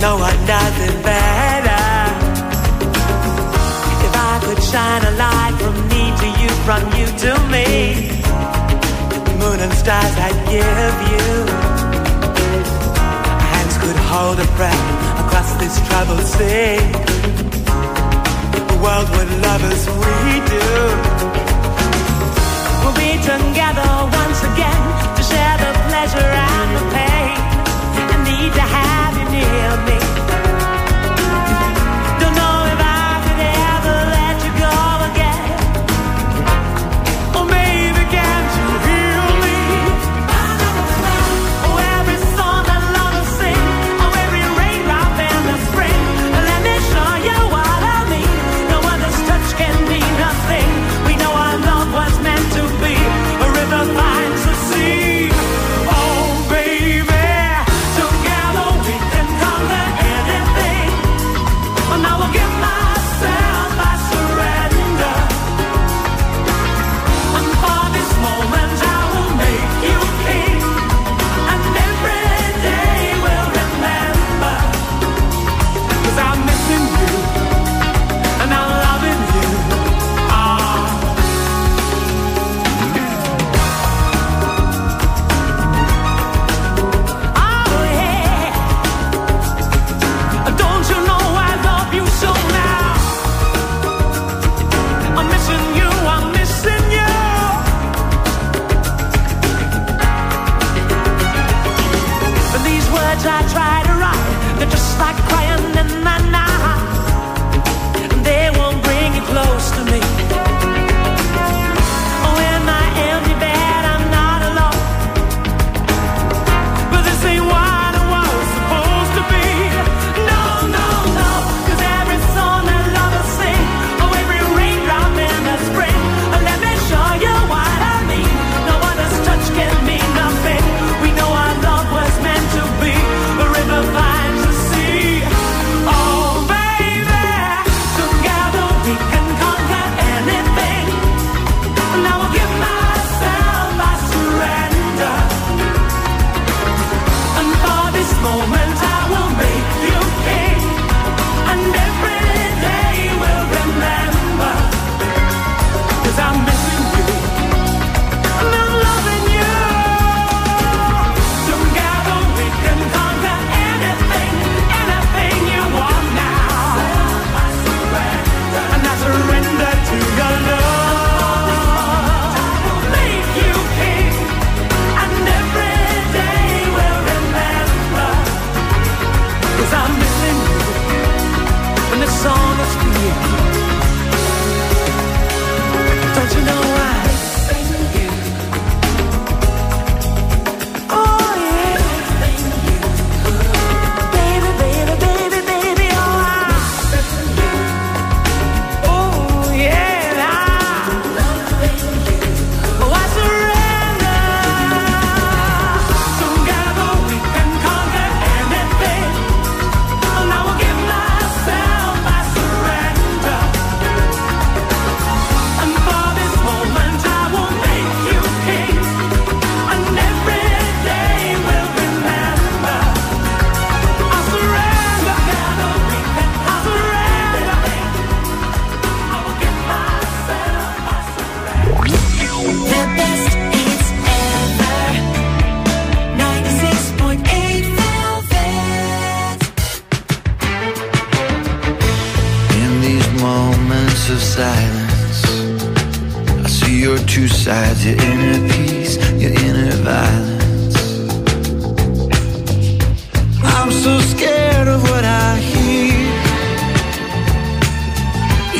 no one does it better. If I could shine a light from me to you, from you to me, moon and stars I'd give you. Hands could hold a breath across this troubled sea. The world would love as we do. We'll be together once again to share the pleasure and the pain need to have you near me.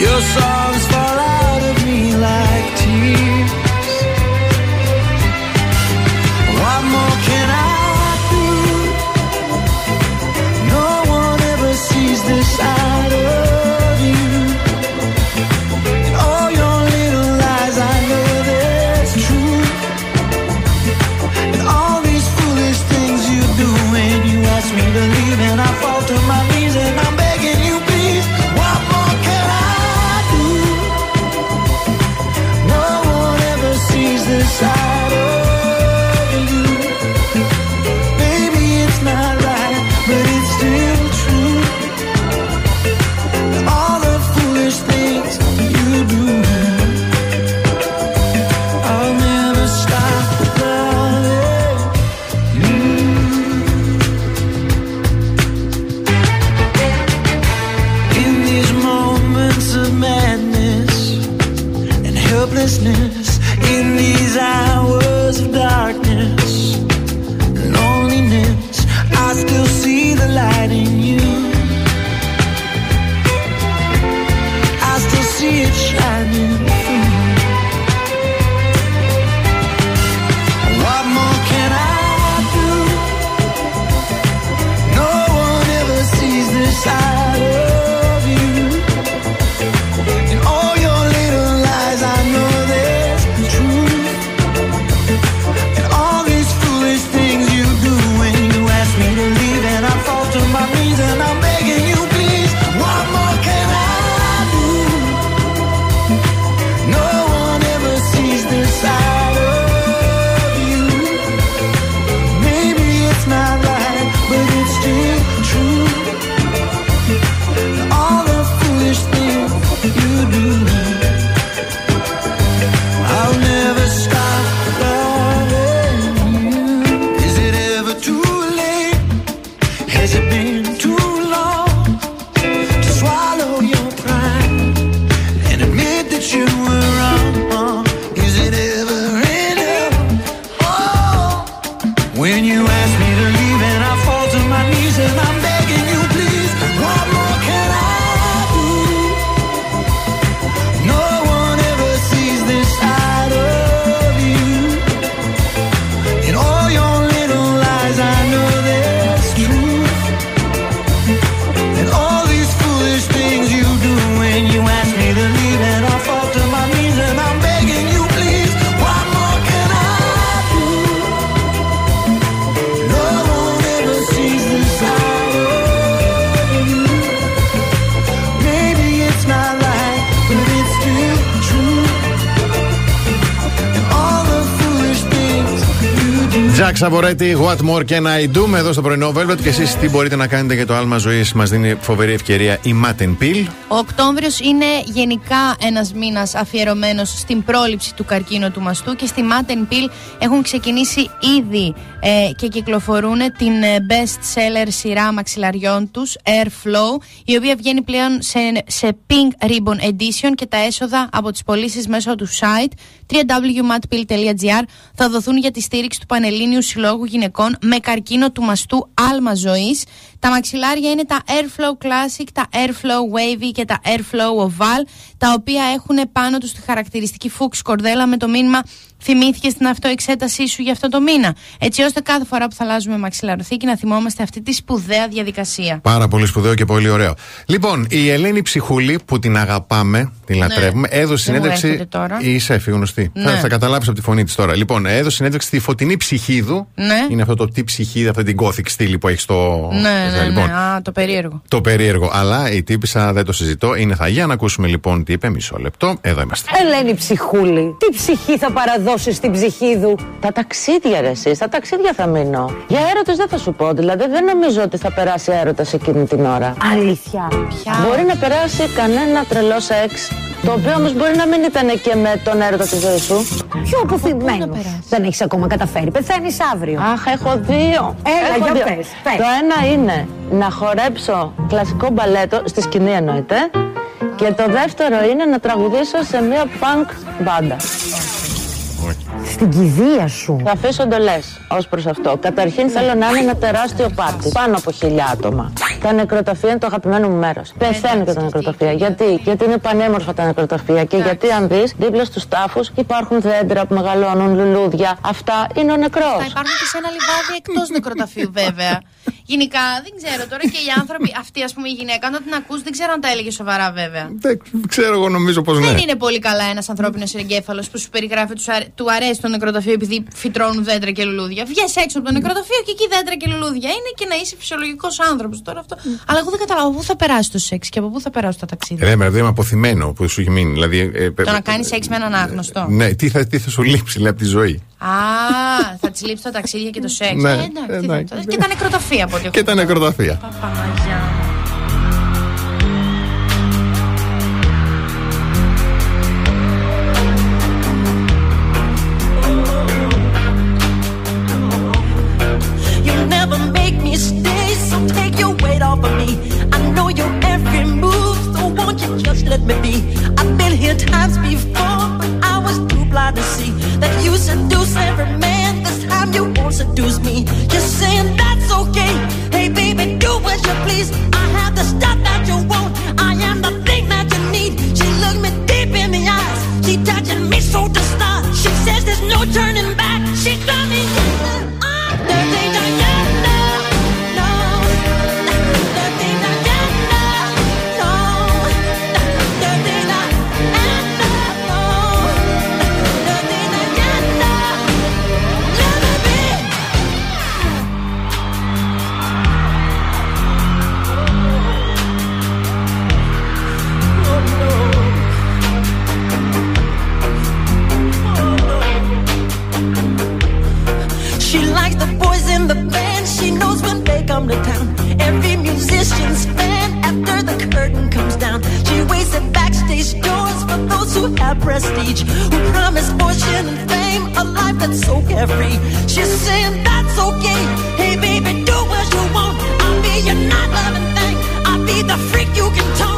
Your songs fall Τζακ Σαβορέτη, What More Can I Do με εδώ στο πρωινό Velvet και εσείς τι μπορείτε να κάνετε για το άλμα ζωής; Μας δίνει φοβερή ευκαιρία η Matten Pill. Ο Οκτώβριος είναι γενικά ένας μήνας αφιερωμένος στην πρόληψη του καρκίνου του μαστού και στη Matten Pill έχουν ξεκινήσει ήδη ε, και κυκλοφορούν την ε, best seller σειρά μαξιλαριών τους, Airflow, η οποία βγαίνει πλέον σε, σε Pink Ribbon Edition και τα έσοδα από τις πωλήσεις μέσω του site www.matpill.gr θα δοθούν για τη στήριξη του Πανελλήνιου Συλλόγου Γυναικών με καρκίνο του μαστού άλμα ζωής. Τα μαξιλάρια είναι τα Airflow Classic, τα Airflow Wavy και τα Airflow Oval, τα οποία έχουν πάνω τους τη χαρακτηριστική φούξ κορδέλα με το μήνυμα Θυμήθηκε την αυτοεξέτασή σου για αυτό το μήνα. Έτσι ώστε κάθε φορά που θα αλλάζουμε μαξιλαροθήκη να θυμόμαστε αυτή τη σπουδαία διαδικασία. Πάρα πολύ σπουδαίο και πολύ ωραίο. Λοιπόν, η Ελένη Ψυχούλη που την αγαπάμε, την λατρεύουμε, έδωσε Ναι. Δεν μου συνέντευξη. έρχεται τώρα. Η Σέφη, γνωστή. Ναι. Θα, θα καταλάβεις από τη φωνή της τώρα. Λοιπόν, έδωσε συνέντευξη στη φωτεινή ψυχίδου. Ναι. Είναι αυτό το τι ψυχίδα, αυτή την gothic στήλη που έχεις στο. Ναι, ναι, ναι. Λοιπόν, Α, το περίεργο. Το περίεργο. Αλλά η τύπησα δεν το συζητώ. Είναι θα για να ακούσουμε λοιπόν τι είπε. Μισό λεπτό. Εδώ είμαστε. Ελένη Ψυχούλη, τι ψυχή θα παραδώσει στην ψυχίδου. Τα ταξίδια, ρε, εσύ, στα ταξίδια θα μείνω. Για έρωτες δεν θα σου πω, δηλαδή δεν νομίζω ότι θα περάσει έρωτας εκείνη την ώρα. Αλήθεια. Μπορεί να περάσει κανένα τρελό σεξ, το οποίο όμως μπορεί να μην ήταν και με τον έρωτα της ζωής σου. Πιο αποθυμένος. Δεν έχεις ακόμα καταφέρει. Πεθαίνεις αύριο. Αχ, έχω δύο. Έλα, Έχω για δύο. πες, πες. Το ένα είναι να χορέψω κλασικό μπαλέτο, στη σκηνή εννοείται, Και το δεύτερο είναι να τραγουδήσω σε μια punk μπάντα. Στην κηδεία σου. Θα αφήσω εντολές ως προς αυτό. Καταρχήν θέλω να είναι ένα τεράστιο πάρτι. Πάνω από χιλιά άτομα. Τα νεκροταφεία είναι το αγαπημένο μου μέρος. Πεθαίνω για τα νεκροταφεία. Γιατί; Γιατί είναι πανέμορφα τα νεκροταφεία. Και γιατί αν δεις, δίπλα στους τάφους υπάρχουν δέντρα που μεγαλώνουν, λουλούδια. Αυτά είναι ο νεκρός. Θα υπάρχουν και σε ένα λιβάδι εκτός νεκροταφείου, βέβαια. Γενικά δεν ξέρω τώρα και οι άνθρωποι, αυτή ας πούμε η γυναίκα, όταν την ακούς δεν ξέρω αν τα έλεγε σοβαρά βέβαια. Δεν ξέρω, εγώ νομίζω πως ναι. Δεν είναι πολύ καλά ένας ανθρώπινος εγκέφαλος που σου περιγράφει τους αρέ... του αρέσει το νεκροταφείο επειδή φυτρώνουν δέντρα και λουλούδια. Βγες έξω από το νεκροταφείο και εκεί δέντρα και λουλούδια είναι και να είσαι φυσιολογικός άνθρωπος τώρα αυτό. Αλλά εγώ δεν καταλαβαίνω πού θα περάσει το σεξ και από πού θα περάσουν τα ταξίδια; Ε, ναι, είμαι αποθυμένο που σου έχει μείνει. Δηλαδή, ε, Το να κάνεις σεξ με έναν άγνωστο. Ναι, τι θα, τι θα σου λείψει λέει, από τη ζωή; Α, θα της λείψει τα ταξίδια και το σεξ. Ναι, Ε, εντάξει, τι θα- εντάξει. Και τα νεκροταφεία από ό,τι έχω Και τα νεκροταφεία. Παναγιά. I have the stuff that you want. I am the thing that you need. She looked me deep in the eyes. She me so to start. She says there's no turning back. She Waits at backstage doors for those who have prestige, who promise fortune and fame, a life that's so carefree. She's saying that's okay. Hey baby, do what you want. I'll be your night loving thing. I'll be the freak you can talk.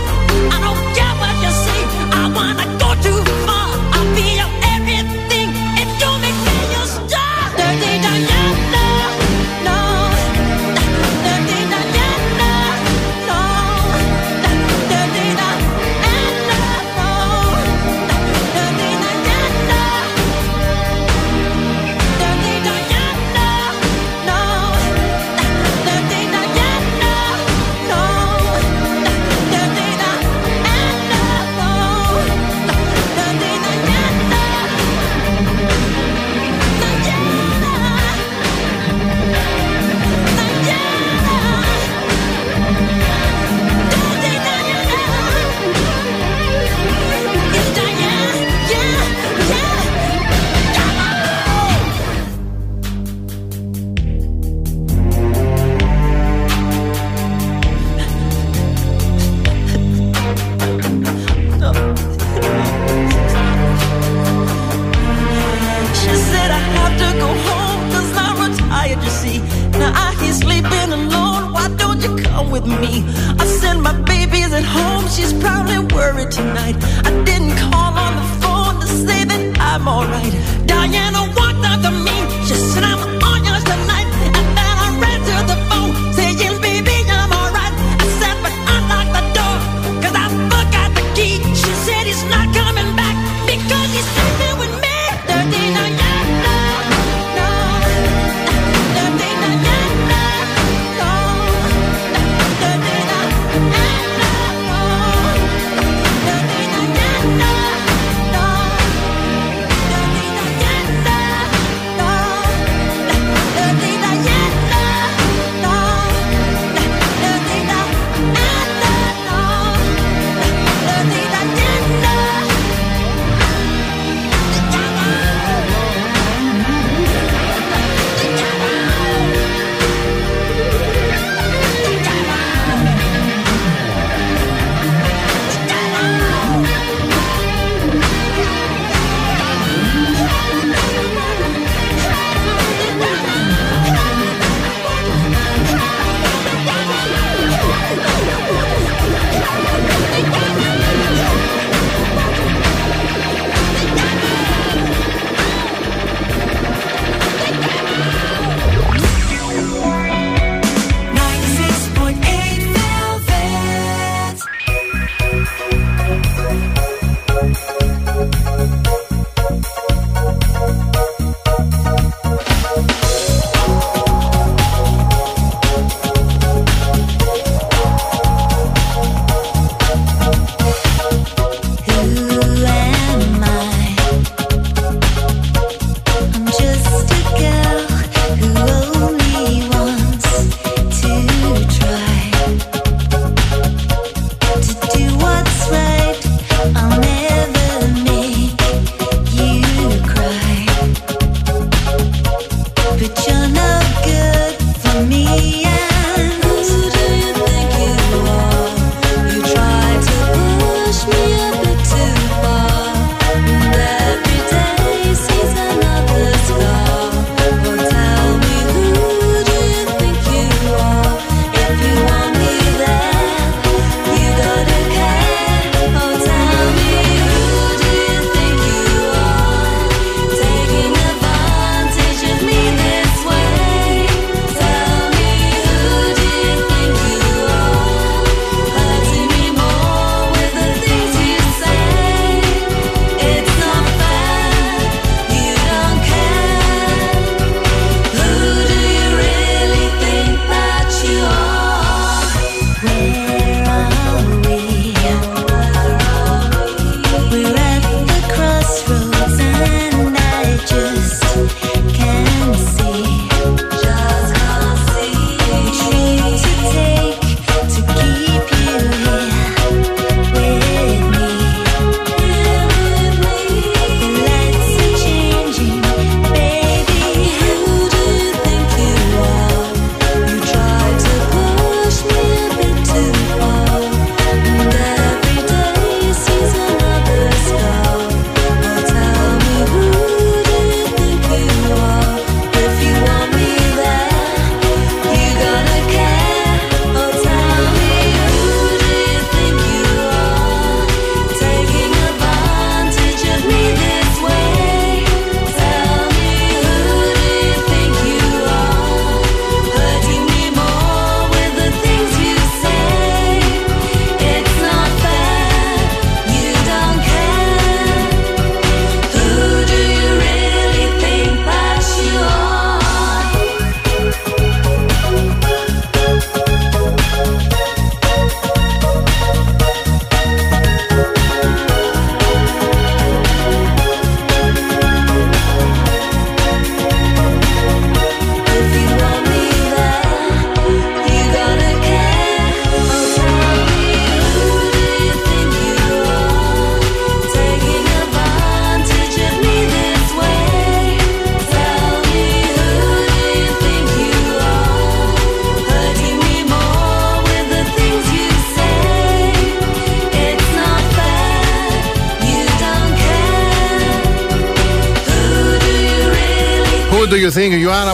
She's probably worried tonight. I didn't call on the phone to say that I'm alright. Diana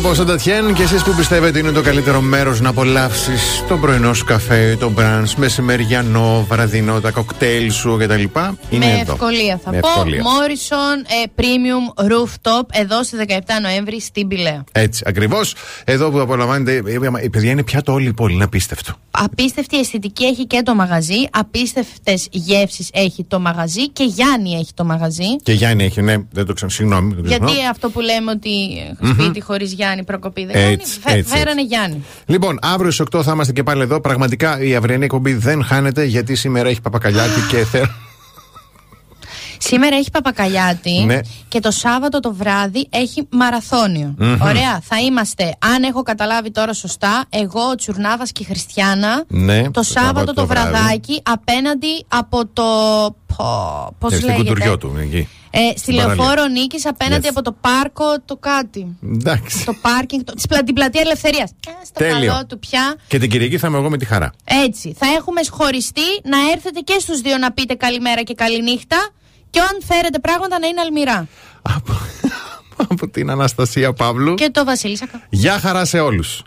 από Σαντατιέν και εσείς που πιστεύετε είναι το καλύτερο μέρος να απολαύσεις το πρωινό σου καφέ, το μπραντς, μεσημεριανό, βραδινό, τα κοκτέιλ σου κτλ. Είναι με εδώ. ευκολία θα Με πω. ευκολία. Morrison ε, Premium Rooftop εδώ στι 17 Νοέμβρη στην Πηλαία. Έτσι, ακριβώς. Εδώ που απολαμβάνετε. ε, Η παιδιά είναι πιάτο όλη η πόλη, είναι απίστευτο. Απίστευτη αισθητική έχει και το μαγαζί. Απίστευτες γεύσεις έχει το μαγαζί. Και Γιάννη έχει το μαγαζί. Και Γιάννη έχει, ναι, δεν το ξέρω, συγγνώμη. δεν το ξέρω. Γιατί αυτό που λέμε ότι Μμμ. σπίτι χωρίς Γιάννη προκοπή δεν Έτσι, κάνει. έτσι, Φέρανε Γιάννη. Λοιπόν, αύριο στις 8 θα είμαστε και πάλι εδώ. Πραγματικά η αυριανή εκπομπή δεν χάνεται γιατί σήμερα έχει παπακαλιάτη και θέλω. Σήμερα έχει Παπακαλιάτη Ναι. και το Σάββατο το βράδυ έχει μαραθώνιο. Μμμ. Ωραία. Θα είμαστε, αν έχω καταλάβει τώρα σωστά, εγώ, ο Τσουρνάβας και η Χριστιανά. Ναι, το Σάββατο το, βράδυ. βραδάκι απέναντι από το. Πώς Ε, Στην λέγεται; κουτουριό του, εκεί. Ε, στη Στην παραλία. λεωφόρο Νίκης απέναντι Yes. από το πάρκο το κάτι. Εντάξει. Το πάρκινγκ, το, της πλα- την πλατεία Ελευθερίας. Ε, στο Τέλειο. καλό του πια. Και την Κυριακή θα είμαι εγώ με τη χαρά. Έτσι. Θα έχουμε χωριστεί να έρθετε και στους δύο να πείτε καλημέρα και καληνύχτα και αν φέρετε πράγματα να είναι αλμυρά. Από, την Αναστασία Παύλου. Και το Βασίλισσα. Γεια χαρά σε όλους.